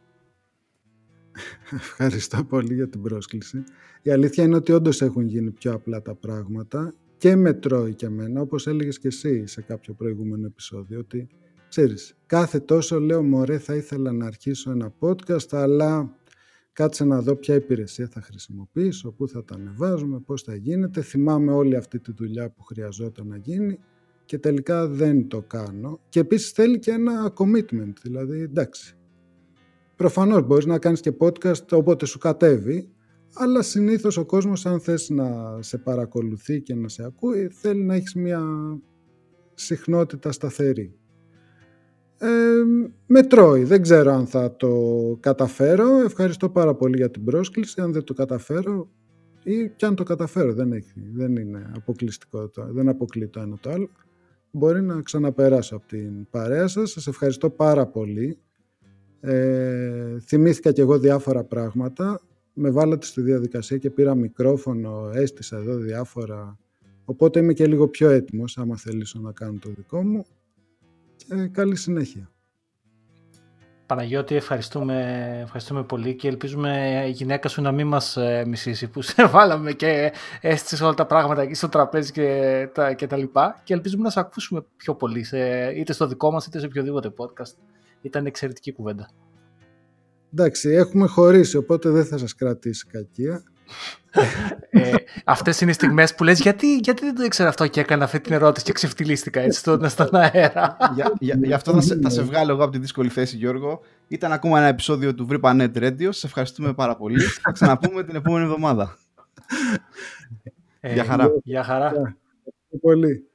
Ευχαριστώ πολύ για την πρόσκληση. Η αλήθεια είναι ότι όντως έχουν γίνει πιο απλά τα πράγματα και με τρώει και εμένα, όπως έλεγες και εσύ σε κάποιο προηγούμενο επεισόδιο, ότι ξέρεις, κάθε τόσο λέω μωρέ θα ήθελα να αρχίσω ένα podcast, αλλά κάτσε να δω ποια υπηρεσία θα χρησιμοποιήσω, πού θα τα ανεβάζουμε, πώς θα γίνεται. Θυμάμαι όλη αυτή τη δουλειά που χρειαζόταν να γίνει και τελικά δεν το κάνω. Και επίσης θέλει και ένα commitment, δηλαδή εντάξει. Προφανώς μπορείς να κάνεις και podcast όποτε σου κατέβει, αλλά συνήθως ο κόσμος αν θες να σε παρακολουθεί και να σε ακούει, θέλει να έχεις μια συχνότητα σταθερή. Ε, μετρώει, δεν ξέρω αν θα το καταφέρω. Ευχαριστώ πάρα πολύ για την πρόσκληση. Αν δεν το καταφέρω ή και αν το καταφέρω, δεν, έχει, δεν είναι αποκλειστικό, το, δεν αποκλεί το ένα το άλλο. Μπορεί να ξαναπεράσω από την παρέα σας. Σας ευχαριστώ πάρα πολύ. Ε, θυμήθηκα και εγώ διάφορα πράγματα. Με βάλατε στη διαδικασία και πήρα μικρόφωνο, έστησα εδώ διάφορα. Οπότε είμαι και λίγο πιο έτοιμος άμα θελήσω να κάνω το δικό μου. Και καλή συνέχεια. Παναγιώτη, ευχαριστούμε, ευχαριστούμε πολύ και ελπίζουμε η γυναίκα σου να μην μας ε, μισήσει που σε βάλαμε και έστησες όλα τα πράγματα εκεί στο τραπέζι και τα, και τα λοιπά και ελπίζουμε να σε ακούσουμε πιο πολύ σε, είτε στο δικό μας είτε σε οποιοδήποτε podcast. Ήταν εξαιρετική κουβέντα. Εντάξει, έχουμε χωρίσει οπότε δεν θα σας κρατήσει κακία ε, αυτές είναι οι στιγμές που λες γιατί, γιατί δεν το ήξερα αυτό και έκανα αυτή την ερώτηση και ξεφτυλίστηκα έτσι στο, στον αέρα. Γι' αυτό θα σε, θα σε βγάλω εγώ από τη δύσκολη θέση Γιώργο. Ήταν ακόμα ένα επεισόδιο του VRIPANET Radio. Σας ευχαριστούμε πάρα πολύ. Θα ξαναπούμε την επόμενη εβδομάδα. Ε, Γεια χαρά. Γεια χαρά. πολύ.